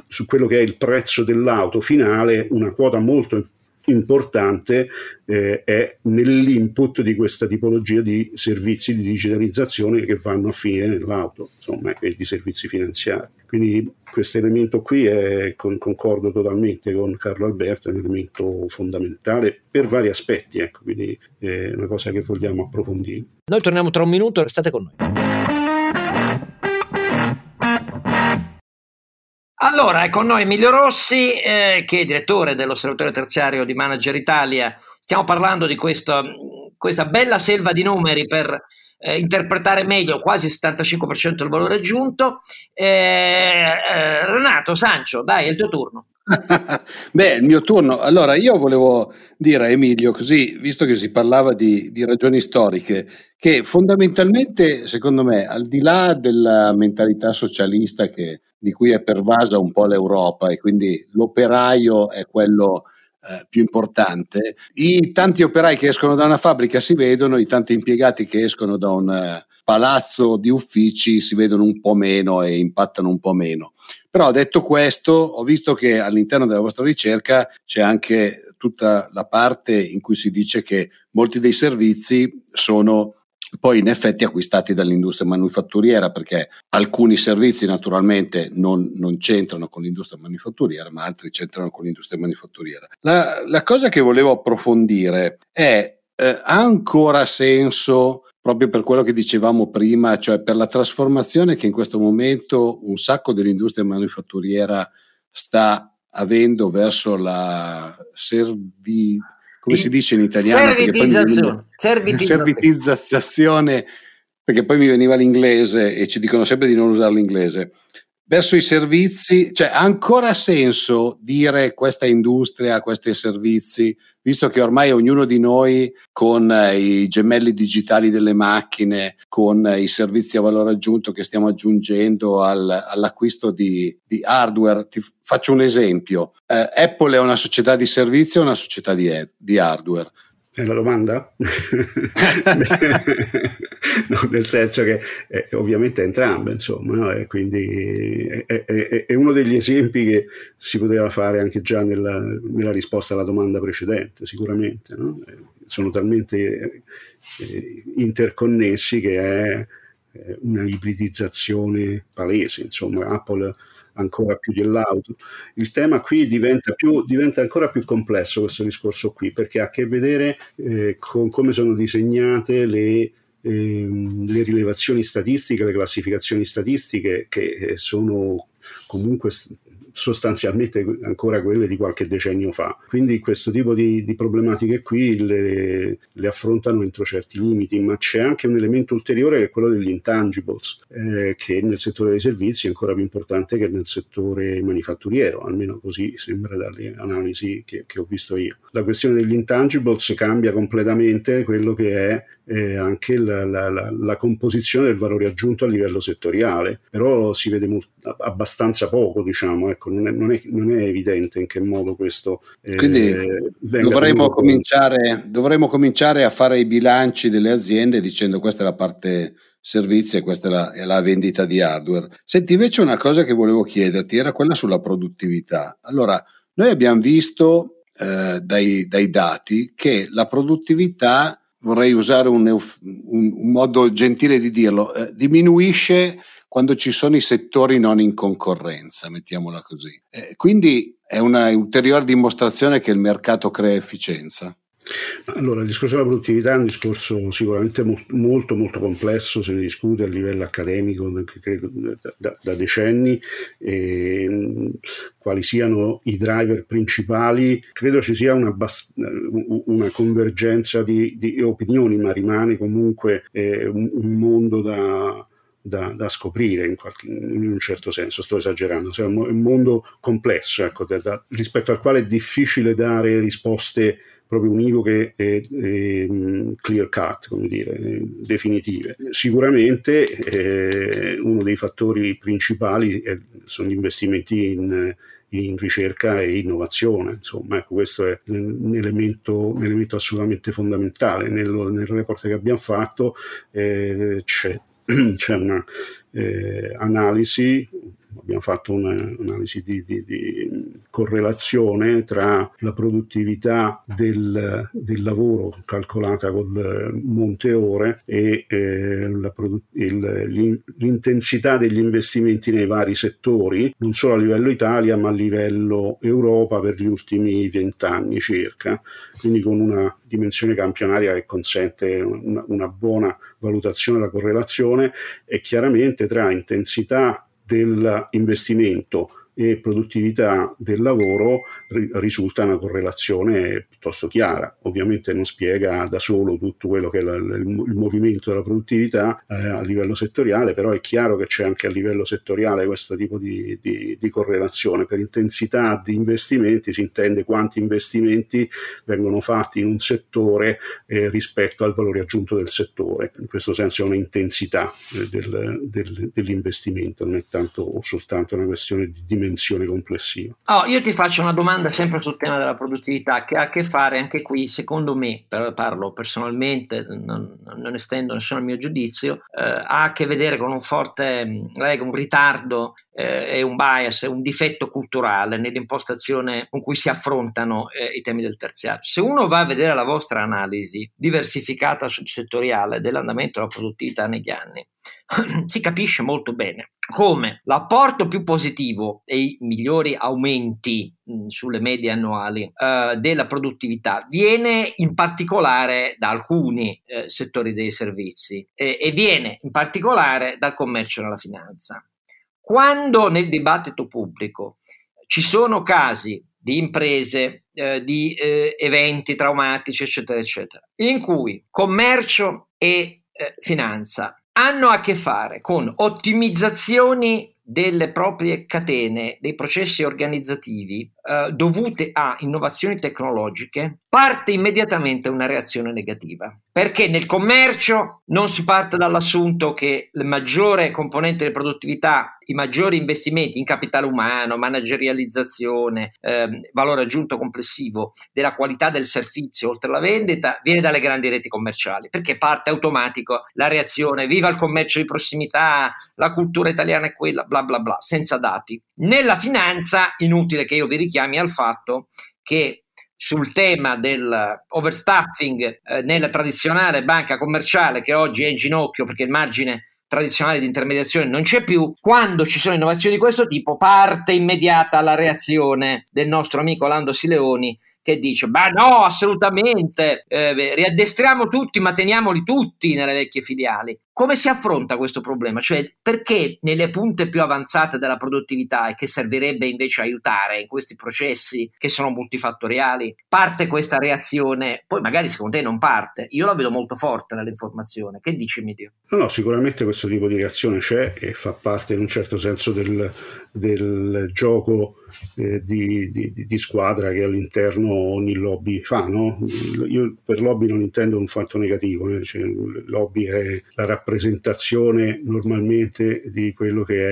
su quello che è il prezzo dell'auto finale, una quota molto importante eh, è nell'input di questa tipologia di servizi di digitalizzazione che vanno a finire nell'auto, insomma, e di servizi finanziari. Quindi questo elemento qui è, con, concordo totalmente con Carlo Alberto, è un elemento fondamentale per vari aspetti, ecco, quindi è una cosa che vogliamo approfondire. Noi torniamo tra un minuto, restate con noi. Allora, è con noi Emilio Rossi, eh, che è direttore dell'Osservatorio Terziario di Manager Italia. Stiamo parlando di questo, questa bella selva di numeri per eh, interpretare meglio quasi il 75% del valore aggiunto. Eh, eh, Renato, Sancio, dai, è il tuo turno. Beh, il mio turno. Allora, io volevo dire a Emilio, così, visto che si parlava di, di, ragioni storiche, che fondamentalmente, secondo me, al di là della mentalità socialista che, di cui è pervasa un po' l'Europa e quindi l'operaio è quello eh, più importante, i tanti operai che escono da una fabbrica si vedono, i tanti impiegati che escono da un uh, palazzo di uffici si vedono un po' meno e impattano un po' meno. Però detto questo, ho visto che all'interno della vostra ricerca c'è anche tutta la parte in cui si dice che molti dei servizi sono poi in effetti acquistati dall'industria manufatturiera perché alcuni servizi naturalmente non, non, c'entrano con l'industria manufatturiera ma altri c'entrano con l'industria manufatturiera. La, la cosa che volevo approfondire è eh, ha ancora senso proprio per quello che dicevamo prima, cioè per la trasformazione che in questo momento un sacco dell'industria manifatturiera sta avendo verso la servi, come si dice in italiano? Servitizzazione. Servitizzazione, perché poi mi veniva l'inglese e ci dicono sempre di non usare l'inglese. Verso i servizi, cioè ha ancora senso dire questa industria, questi servizi visto che ormai ognuno di noi con eh, i gemelli digitali delle macchine, con eh, i servizi a valore aggiunto che stiamo aggiungendo al, all'acquisto di, di, hardware, ti faccio un esempio. Eh, Apple è una società di servizio o una società di, di hardware? È la domanda? no, nel senso che eh, ovviamente entrambe, insomma, no? e quindi è, è, è, uno degli esempi che si poteva fare anche già nella, nella risposta alla domanda precedente, sicuramente. No? Eh, sono talmente eh, interconnessi che è una ibridizzazione palese, insomma, Apple ancora più dell'auto. Il tema qui diventa, più, diventa ancora più complesso questo discorso qui perché ha a che vedere eh, con come sono disegnate le, ehm, le rilevazioni statistiche, le classificazioni statistiche che eh, sono comunque sostanzialmente ancora quelle di qualche decennio fa. Quindi questo tipo di, di problematiche qui le, le, affrontano entro certi limiti, ma c'è anche un elemento ulteriore che è quello degli intangibles, eh, che nel settore dei servizi è ancora più importante che nel settore manifatturiero, almeno così sembra dalle analisi che, che ho visto io. La questione degli intangibles cambia completamente quello che è eh, anche la, la, la, composizione del valore aggiunto a livello settoriale, però si vede molto, abbastanza poco, diciamo, ecco, non, è, non, è, non, è, evidente in che modo questo... Eh, Quindi dovremmo cominciare, dovremmo cominciare a fare i bilanci delle aziende dicendo questa è la parte servizi e questa è la, è la, vendita di hardware. Senti, invece una cosa che volevo chiederti era quella sulla produttività. Allora, noi abbiamo visto eh, dai, dai, dati che la produttività vorrei usare un, un, un modo gentile di dirlo, eh, diminuisce quando ci sono i settori non in concorrenza, mettiamola così. Eh, quindi è una ulteriore dimostrazione che il mercato crea efficienza. Allora, il discorso della produttività è un discorso sicuramente molto molto complesso, se ne discute a livello accademico credo, da, da, decenni, e, quali siano i driver principali, credo ci sia una, una convergenza di, di, opinioni, ma rimane comunque eh, un, un mondo da, da, da scoprire in, qualche, in, un certo senso, sto esagerando, è un mondo complesso ecco, da, da, rispetto al quale è difficile dare risposte proprio univoche e, e clear cut, come dire, definitive. Sicuramente eh, uno dei fattori principali è, sono gli investimenti in, in ricerca e innovazione. Insomma, ecco, questo è un elemento, un elemento assolutamente fondamentale. Nel, nel, report che abbiamo fatto eh, c'è, c'è una eh, abbiamo fatto un'analisi di, di, di, correlazione tra la produttività del, del lavoro calcolata col monte ore e eh, produ- il, l'intensità degli investimenti nei vari settori, non solo a livello Italia ma a livello Europa per gli ultimi vent'anni circa, quindi con una dimensione campionaria che consente una, una buona valutazione della correlazione e chiaramente tra intensità dell'investimento e produttività del lavoro ri- risulta una correlazione piuttosto chiara. Ovviamente non spiega da solo tutto quello che è la, il, movimento della produttività eh, a livello settoriale, però è chiaro che c'è anche a livello settoriale questo tipo di, di, di correlazione. Per intensità di investimenti si intende quanti investimenti vengono fatti in un settore eh, rispetto al valore aggiunto del settore. In questo senso è un'intensità eh, del, del, dell'investimento, non è tanto o soltanto una questione di dimensione dimensione complessiva. Oh, io ti faccio una domanda sempre sul tema della produttività che ha a che fare anche qui, secondo me, parlo personalmente, non, non estendo nessuno il mio giudizio, eh, ha a che vedere con un forte, un ritardo eh, e un bias, un difetto culturale nell'impostazione con cui si affrontano eh, i temi del terziario. Se uno va a vedere la vostra analisi diversificata subsettoriale dell'andamento della produttività negli anni, si capisce molto bene come l'apporto più positivo e i migliori aumenti mh, sulle medie annuali uh, della produttività viene in particolare da alcuni uh, settori dei servizi e, e viene in particolare dal commercio e dalla finanza. Quando nel dibattito pubblico ci sono casi di imprese, eh, di eh, eventi traumatici, eccetera, eccetera, in cui commercio e eh, finanza hanno a che fare con ottimizzazioni delle proprie catene, dei processi organizzativi eh, dovute a innovazioni tecnologiche, parte immediatamente una reazione negativa. Perché nel commercio non si parte dall'assunto che la maggiore componente di produttività, i maggiori investimenti in capitale umano, managerializzazione, eh, valore aggiunto complessivo della qualità del servizio oltre alla vendita, viene dalle grandi reti commerciali, perché parte automatico la reazione, viva il commercio di prossimità, la cultura italiana è quella, bla bla bla, senza dati. Nella finanza, inutile che io vi richiami al fatto che sul tema dell'overstaffing eh, nella tradizionale banca commerciale che oggi è in ginocchio perché il margine tradizionale di intermediazione non c'è più, quando ci sono innovazioni di questo tipo parte immediata la reazione del nostro amico Lando Sileoni che dice, ma no, assolutamente, eh, riaddestriamo tutti, ma teniamoli tutti nelle vecchie filiali. Come si affronta questo problema? Cioè, perché nelle punte più avanzate della produttività e che servirebbe invece aiutare in questi processi che sono multifattoriali, parte questa reazione, poi magari secondo te non parte. Io la vedo molto forte nell'informazione. Che dici, Midio? No, no, sicuramente questo tipo di reazione c'è e fa parte in un certo senso del, del gioco eh, di, di, di, squadra che all'interno ogni lobby fa. No? Io per lobby non intendo un fatto negativo, eh? cioè, lobby è la rappresentazione normalmente di quello che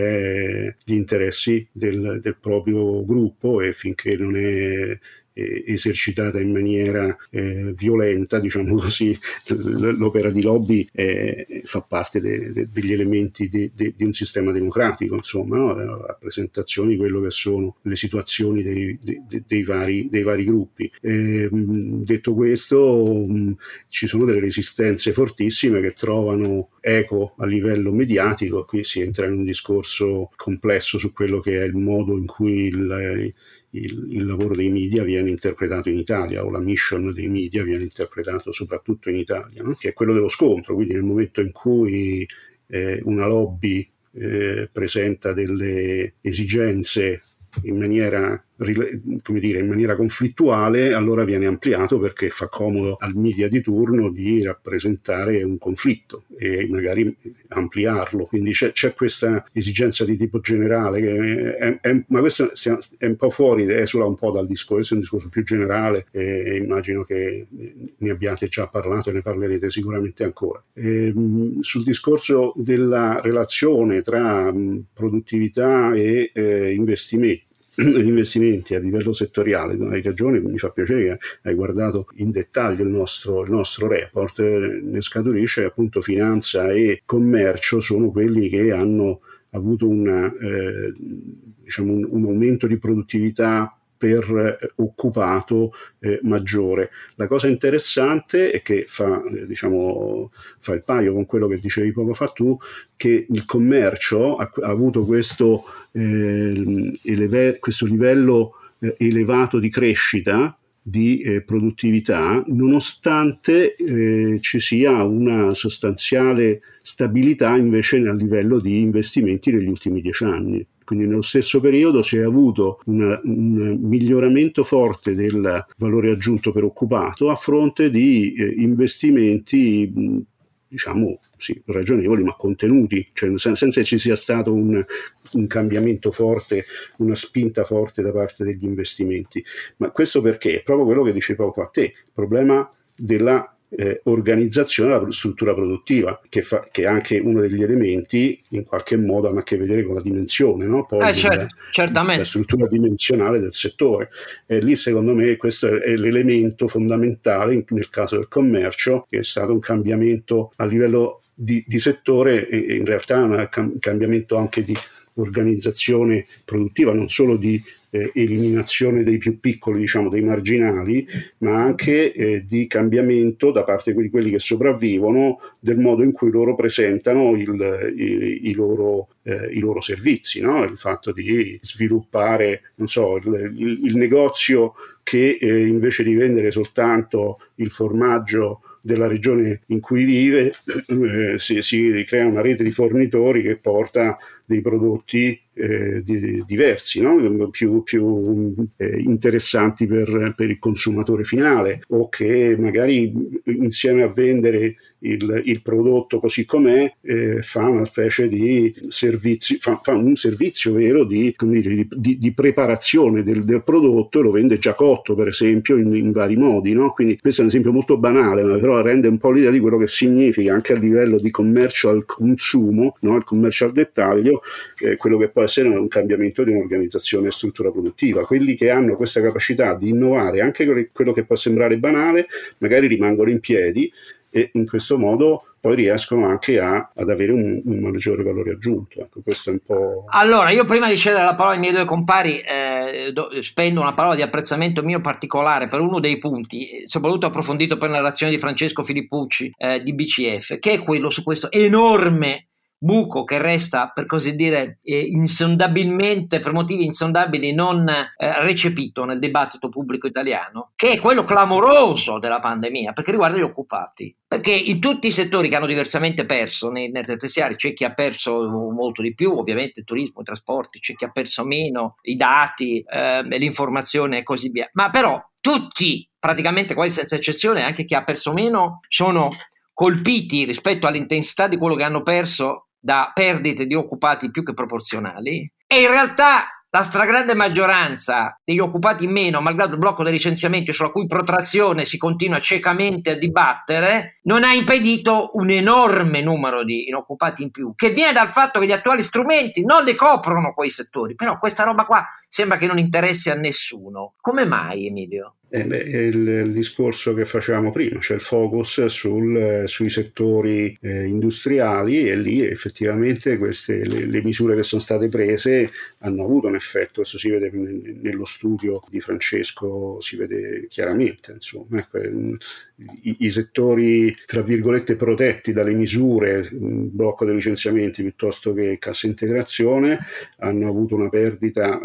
è gli interessi del, del proprio gruppo e finché non è eh, esercitata in maniera eh, violenta, diciamo così, l'opera di lobby eh, fa parte de, de, degli elementi de, di un sistema democratico, insomma, no? la rappresentazione di quello che sono le situazioni dei, dei, vari, dei vari, gruppi. Ehm, detto questo, mh, ci sono delle resistenze fortissime che trovano eco a livello mediatico, qui si entra in un discorso complesso su quello che è il modo in cui il, il, il, lavoro dei media viene interpretato in Italia o la mission dei media viene interpretato soprattutto in Italia, no? che è quello dello scontro, quindi nel momento in cui eh, una lobby eh, presenta delle esigenze in maniera come dire, in maniera conflittuale, allora viene ampliato perché fa comodo al media di turno di rappresentare un conflitto e magari ampliarlo. Quindi c'è, c'è questa esigenza di tipo generale, è, è, ma questo è un po' fuori, esula un po' dal discorso, è un discorso più generale e immagino che ne abbiate già parlato e ne parlerete sicuramente ancora. E, ehm, sul discorso della relazione tra produttività e eh, investimenti, gli investimenti a livello settoriale, hai ragione, mi fa piacere che hai guardato in dettaglio il nostro, il nostro report, ne scaturisce appunto finanza e commercio sono quelli che hanno avuto una, eh, diciamo un, un aumento di produttività per eh, occupato eh, maggiore. La cosa interessante è che fa, eh, diciamo, fa, il paio con quello che dicevi poco fa tu, che il commercio ha, ha avuto questo, eh, eleve, questo livello eh, elevato di crescita di eh, produttività, nonostante eh, ci sia una sostanziale stabilità invece a livello di investimenti negli ultimi dieci anni. Quindi nello stesso periodo si è avuto una, un miglioramento forte del valore aggiunto per occupato a fronte di eh, investimenti diciamo sì, ragionevoli ma contenuti, cioè senza che ci sia stato un, un, cambiamento forte, una spinta forte da parte degli investimenti. Ma questo perché? Proprio quello che dicevo a te, il problema della eh, organizzazione della struttura produttiva, che, fa, che, è anche uno degli elementi in qualche modo hanno a che vedere con la dimensione, no? Poi eh, certo, la struttura dimensionale del settore. E lì secondo me questo è, è l'elemento fondamentale nel caso del commercio, che è stato un cambiamento a livello di, di settore e in realtà un cambiamento anche di organizzazione produttiva, non solo di eh, eliminazione dei più piccoli, diciamo dei marginali, ma anche eh, di cambiamento da parte di quelli che sopravvivono del modo in cui loro presentano il, i, i, loro, eh, i, loro, servizi, no? il fatto di sviluppare, so, il, il, il negozio che eh, invece di vendere soltanto il formaggio della regione in cui vive, eh, si, si, crea una rete di fornitori che porta dei prodotti eh, di, diversi, no? più, più eh, interessanti per, per, il consumatore finale o che magari insieme a vendere il, il prodotto così com'è eh, fa una specie di servizio, fa, fa un servizio vero di, dire, di, di preparazione del, del, prodotto e lo vende già cotto per esempio in, in vari modi. No? Quindi questo è un esempio molto banale ma però rende un po' l'idea di quello che significa anche a livello di commercio al consumo, no? il commercio al dettaglio, eh, quello che può essere un cambiamento di un'organizzazione e struttura produttiva. Quelli che hanno questa capacità di innovare, anche quello che può sembrare banale, magari rimangono in piedi e in questo modo poi riescono anche a, ad avere un, un, maggiore valore aggiunto. Ecco, questo è un po'... Allora, io prima di cedere la parola ai miei due compari, eh, do, spendo una parola di apprezzamento mio particolare per uno dei punti, soprattutto approfondito per la relazione di Francesco Filippucci eh, di BCF, che è quello su questo enorme buco che resta, per così dire, eh, insondabilmente, per motivi insondabili, non eh, recepito nel dibattito pubblico italiano, che è quello clamoroso della pandemia, perché riguarda gli occupati. Perché in tutti i settori che hanno diversamente perso nei, nei terziari, c'è chi ha perso molto di più, ovviamente il turismo, i trasporti, c'è chi ha perso meno, i dati, eh, l'informazione e così via. Ma però tutti, praticamente quasi senza eccezione, anche chi ha perso meno, sono colpiti rispetto all'intensità di quello che hanno perso da perdite di occupati più che proporzionali e in realtà la stragrande maggioranza degli occupati in meno, malgrado il blocco dei licenziamenti sulla cui protrazione si continua ciecamente a dibattere, non ha impedito un enorme numero di inoccupati in più, che viene dal fatto che gli attuali strumenti non le coprono quei settori. Però questa roba qua sembra che non interessi a nessuno. Come mai, Emilio? Eh beh, il, il, discorso che facevamo prima, cioè il focus sul, sui settori eh, industriali e lì effettivamente queste, le, le, misure che sono state prese hanno avuto un effetto, questo si vede nello studio di Francesco, si vede chiaramente, insomma, ecco, i, i, settori tra virgolette protetti dalle misure, blocco dei licenziamenti piuttosto che cassa integrazione, hanno avuto una perdita,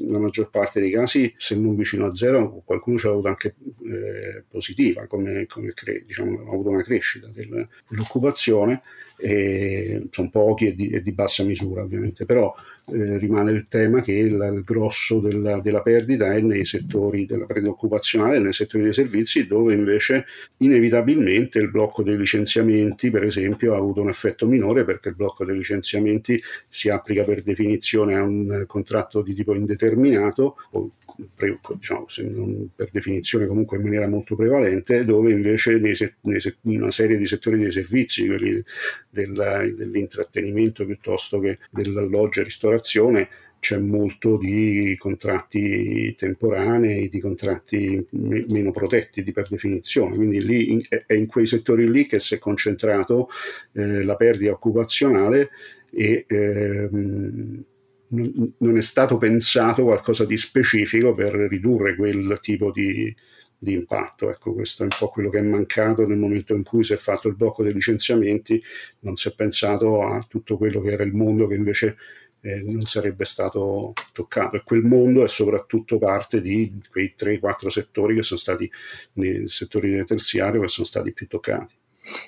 nella maggior parte dei casi, se non vicino a zero, qualcuno ci ha avuto anche eh, positiva, come, come cre- diciamo, ha avuto una crescita del, dell'occupazione, e, sono pochi e di, e di, bassa misura ovviamente, però eh, rimane il tema che il, il grosso della, della, perdita è nei settori della perdita occupazionale, nei settori dei servizi, dove invece inevitabilmente il blocco dei licenziamenti, per esempio, ha avuto un effetto minore perché il blocco dei licenziamenti si applica per definizione a un contratto di tipo indeterminato o pre, diciamo, per definizione comunque in maniera molto prevalente, dove invece nei, nei, in una serie di settori dei servizi, quelli della, dell'intrattenimento piuttosto che dell'alloggio e ristorazione, c'è molto di contratti temporanei, di contratti me- meno protetti di per definizione, quindi lì in, è in quei settori lì che si è concentrato eh, la perdita occupazionale e ehm, non è stato pensato qualcosa di specifico per ridurre quel tipo di, di, impatto. Ecco, questo è un po' quello che è mancato nel momento in cui si è fatto il blocco dei licenziamenti, non si è pensato a tutto quello che era il mondo che invece eh, non sarebbe stato toccato. E quel mondo è soprattutto parte di quei 3-4 settori che sono stati, nei settori terziario, che sono stati più toccati.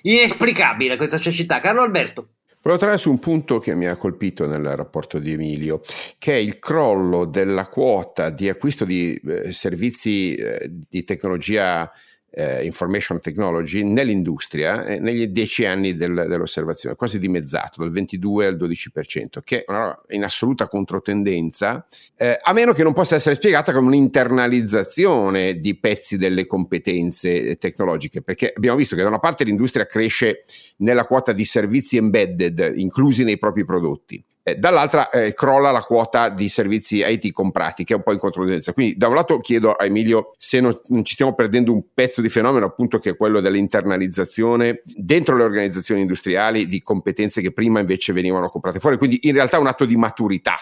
Inesplicabile questa cecità. Carlo Alberto. Volevo tornare su un punto che mi ha colpito nel rapporto di Emilio, che è il crollo della quota di acquisto di eh, servizi eh, di tecnologia information technology nell'industria eh, negli dieci anni del, dell'osservazione, quasi dimezzato, dal 22 al 12%, che è una, in assoluta controtendenza, eh, a meno che non possa essere spiegata come un'internalizzazione di pezzi delle competenze tecnologiche, perché abbiamo visto che da una parte l'industria cresce nella quota di servizi embedded inclusi nei propri prodotti, eh, dall'altra eh, crolla la quota di servizi IT comprati, che è un po' in controtendenza. Quindi, da un lato chiedo a Emilio se non, non, ci stiamo perdendo un pezzo di fenomeno, appunto, che è quello dell'internalizzazione dentro le organizzazioni industriali di competenze che prima invece venivano comprate fuori. Quindi, in realtà, è un atto di maturità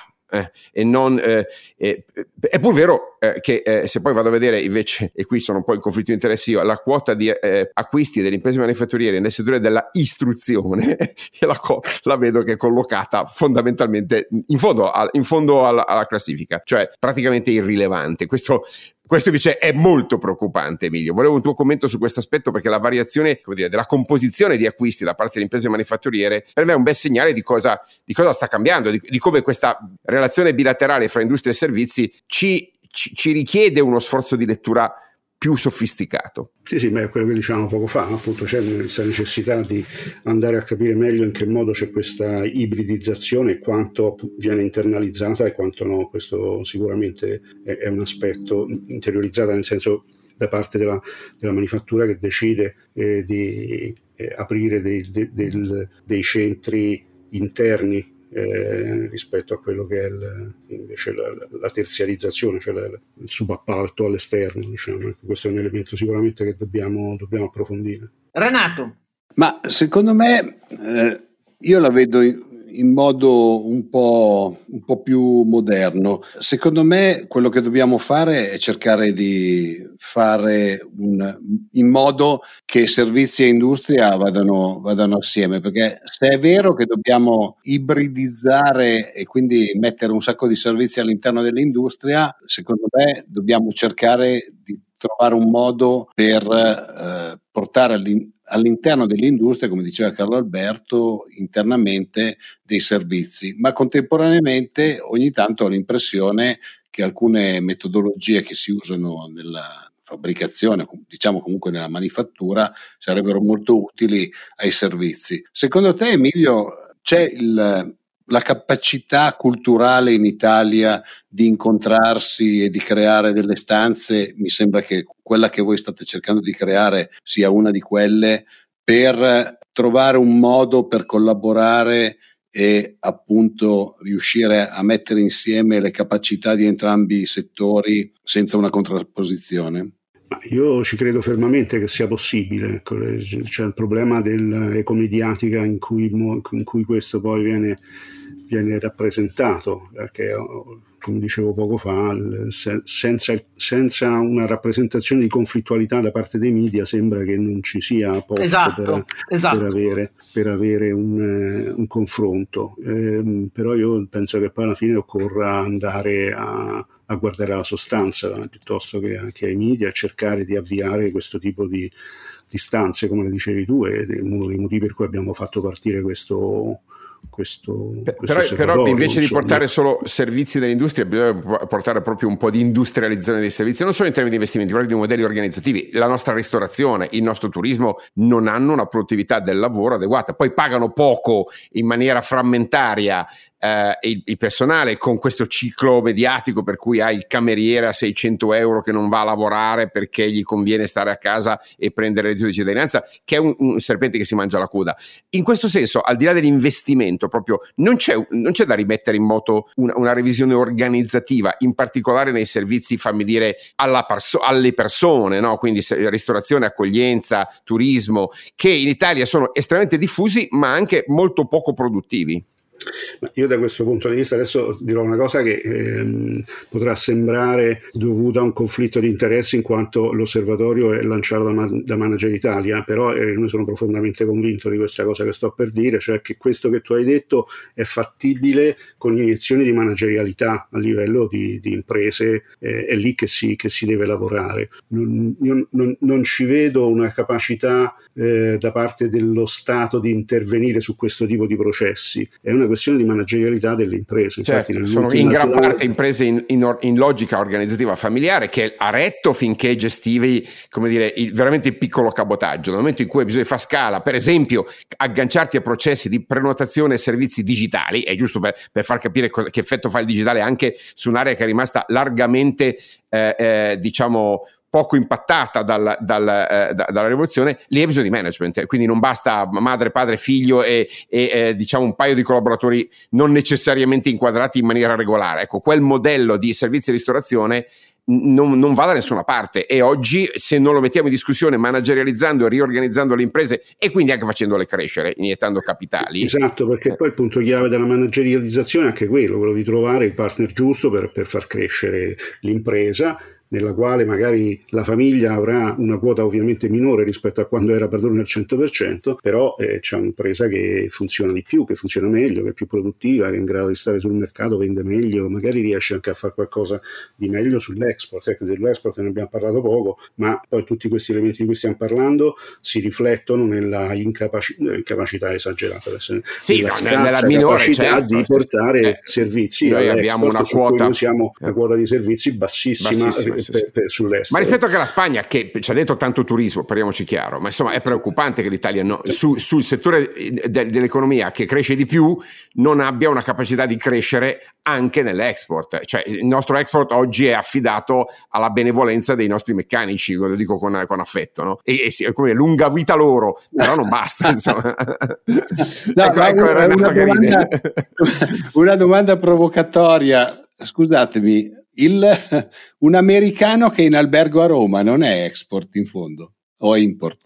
e non, eh, eh, è pur vero eh, che eh, se poi vado a vedere invece, e qui sono un po' in conflitto di interessi io, la quota di eh, acquisti delle imprese manifatturiere nel settore della istruzione, la, la, vedo che è collocata fondamentalmente in fondo, al, in fondo alla, alla, classifica, cioè praticamente irrilevante. Questo questo invece è molto preoccupante, Emilio. Volevo un tuo commento su questo aspetto perché la variazione dire, della composizione di acquisti da parte delle imprese manifatturiere per me è un bel segnale di cosa, di cosa sta cambiando, di, di, come questa relazione bilaterale fra industria e servizi ci, ci, ci richiede uno sforzo di lettura più sofisticato. Sì, sì, ma è quello che dicevamo poco fa, appunto c'è questa necessità di andare a capire meglio in che modo c'è questa ibridizzazione, quanto viene internalizzata e quanto no, questo sicuramente è, è un aspetto interiorizzato nel senso da parte della, della manifattura che decide eh, di eh, aprire dei, de, del, dei centri interni eh, rispetto a quello che è il, invece la, la, terziarizzazione, cioè la, il subappalto all'esterno. Diciamo. Ecco, questo è un elemento sicuramente che dobbiamo, dobbiamo approfondire. Renato. Ma secondo me eh, io la vedo in modo un po', un po', più moderno. Secondo me quello che dobbiamo fare è cercare di fare un, in modo che servizi e industria vadano, vadano assieme, perché se è vero che dobbiamo ibridizzare e quindi mettere un sacco di servizi all'interno dell'industria, secondo me dobbiamo cercare di trovare un modo per eh, portare all'interno dell'industria, come diceva Carlo Alberto, internamente dei servizi, ma contemporaneamente ogni tanto ho l'impressione che alcune metodologie che si usano nella fabbricazione, diciamo comunque nella manifattura, sarebbero molto utili ai servizi. Secondo te, Emilio, c'è il, la capacità culturale in Italia di incontrarsi e di creare delle stanze, mi sembra che quella che voi state cercando di creare sia una di quelle per trovare un modo per collaborare e appunto riuscire a mettere insieme le capacità di entrambi i settori senza una contrapposizione? Io ci credo fermamente che sia possibile, ecco, c'è il problema dell'ecomediatica in cui, in cui questo poi viene, viene rappresentato, perché come dicevo poco fa, senza, senza, una rappresentazione di conflittualità da parte dei media sembra che non ci sia posto esatto, per, esatto. per, avere, per avere un, eh, un confronto. Eh, però io penso che poi alla fine occorra andare a, a guardare alla sostanza piuttosto che, che, ai media e cercare di avviare questo tipo di, di stanze, come le dicevi tu, ed è uno dei motivi per cui abbiamo fatto partire questo, questo, però, però, invece insomma. di portare solo servizi dell'industria bisogna portare proprio un po' di industrializzazione dei servizi non solo in termini di investimenti ma anche di modelli organizzativi la nostra ristorazione il nostro turismo non hanno una produttività del lavoro adeguata poi pagano poco in maniera frammentaria eh, il, il, personale con questo ciclo mediatico per cui hai il cameriere a 600 euro che non va a lavorare perché gli conviene stare a casa e prendere reddito di cittadinanza, che è un, un, serpente che si mangia la coda. In questo senso, al di là dell'investimento, proprio non c'è, non c'è da rimettere in moto una, una, revisione organizzativa, in particolare nei servizi, fammi dire, perso- alle persone, no? quindi ristorazione, accoglienza, turismo, che in Italia sono estremamente diffusi ma anche molto poco produttivi. Io da questo punto di vista adesso dirò una cosa che ehm, potrà sembrare dovuta a un conflitto di interessi in quanto l'osservatorio è lanciato da, da Manager Italia, però eh, noi sono profondamente convinto di questa cosa che sto per dire, cioè che questo che tu hai detto è fattibile con iniezioni di managerialità a livello di, di imprese, eh, è lì che si, che si deve lavorare. Non, non, non, ci vedo una capacità eh, da parte dello Stato di intervenire su questo tipo di processi, è una questione di managerialità delle imprese. Certo, sono in gran parte imprese in, in, in, logica organizzativa familiare che ha retto finché gestivi, come dire, il, veramente il piccolo cabotaggio. Nel momento in cui bisogna fare scala, per esempio, agganciarti a processi di prenotazione e servizi digitali, è giusto per, per far capire cosa, che effetto fa il digitale anche su un'area che è rimasta largamente, eh, eh, diciamo, poco impattata dal, dal, eh, da, dalla rivoluzione, lì hai bisogno di management, quindi non basta madre, padre, figlio e, e eh, diciamo un paio di collaboratori non necessariamente inquadrati in maniera regolare. Ecco, quel modello di servizi di ristorazione non, non, va da nessuna parte e oggi se non lo mettiamo in discussione managerializzando e riorganizzando le imprese e quindi anche facendole crescere, iniettando capitali. Esatto, perché poi il punto chiave della managerializzazione è anche quello, quello di trovare il partner giusto per, per far crescere l'impresa nella quale magari la famiglia avrà una quota ovviamente minore rispetto a quando era padrone al 100%, però eh, c'è un'impresa che funziona di più, che funziona meglio, che è più produttiva, che è in grado di stare sul mercato, vende meglio, magari riesce anche a fare qualcosa di meglio sull'export. Ecco, dell'export ne abbiamo parlato poco, ma poi tutti questi elementi di cui stiamo parlando si riflettono nella incapaci- incapacità esagerata, sì, nella, nella minore capacità certo, di portare eh, servizi. Noi abbiamo una quota, siamo una quota di servizi bassissima, bassissima per, per, sull'estero. Ma rispetto anche alla Spagna, che ci ha detto tanto turismo, parliamoci chiaro, ma insomma è preoccupante che l'Italia no, su, sul settore de, dell'economia che cresce di più non abbia una capacità di crescere anche nell'export. Cioè il nostro export oggi è affidato alla benevolenza dei nostri meccanici, lo dico con, con affetto, no? E, e come lunga vita loro, però non basta, insomma. no, ecco, ecco, una, domanda, una domanda provocatoria. Scusatemi, il, un americano che è in albergo a Roma non è export in fondo o import?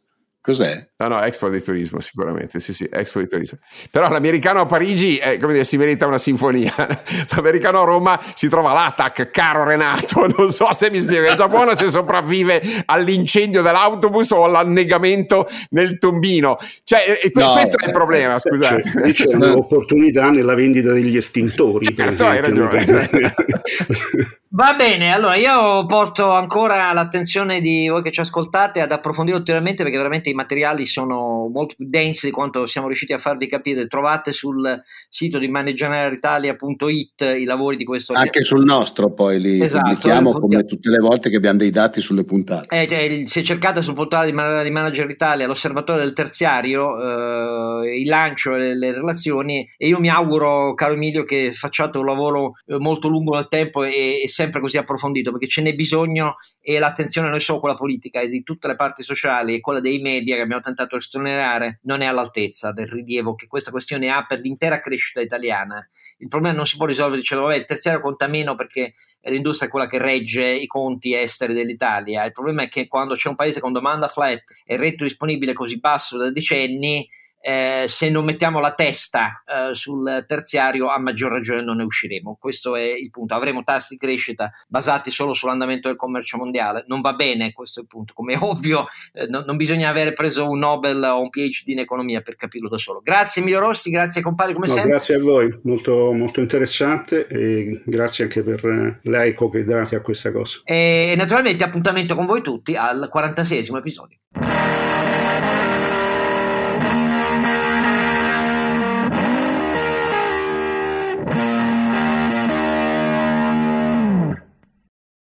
Cos'è? No, no, Expo di turismo, sicuramente, sì, sì, Expo di turismo. Però l'americano a Parigi, eh, come dire, si merita una sinfonia. L'americano a Roma si trova l'ATAC, caro Renato, non so se mi spiego, il Giappone se sopravvive all'incendio dell'autobus o all'annegamento nel tombino. Cioè, eh, no, questo è il problema, scusate. Cioè, c'è un'opportunità nella vendita degli estintori. Certo, hai ragione. Va bene, allora io porto ancora l'attenzione di voi che ci ascoltate ad approfondire ulteriormente perché veramente materiali sono molto più densi di quanto siamo riusciti a farvi capire. Trovate sul sito di maneggianeritalia.it i lavori di questo. Anche sul nostro poi li esatto, pubblichiamo come tutte le volte che abbiamo dei dati sulle puntate. Eh, cioè, se cercate sul portale di, Manager Italia l'osservatorio del terziario, eh, il lancio e le, relazioni e io mi auguro, caro Emilio, che facciate un lavoro eh, molto lungo nel tempo e, e sempre così approfondito perché ce n'è bisogno e l'attenzione non è solo quella politica e di tutte le parti sociali e quella dei media che abbiamo tentato di sottolineare non è all'altezza del rilievo che questa questione ha per l'intera crescita italiana. Il problema non si può risolvere dicendo vabbè il terziario conta meno perché l'industria è quella che regge i conti esteri dell'Italia. Il problema è che quando c'è un paese con domanda flat e reddito disponibile così basso da decenni eh, se non mettiamo la testa eh, sul terziario a maggior ragione non ne usciremo. Questo è il punto. Avremo tassi di crescita basati solo sull'andamento del commercio mondiale. Non va bene, questo è il punto. Come è ovvio, eh, no, non bisogna avere preso un Nobel o un PhD in economia per capirlo da solo. Grazie Emilio Rossi, grazie compare come no, sempre. Grazie a voi, molto, molto interessante e grazie anche per eh, l'eco che date a questa cosa. E naturalmente appuntamento con voi tutti al 46 episodio.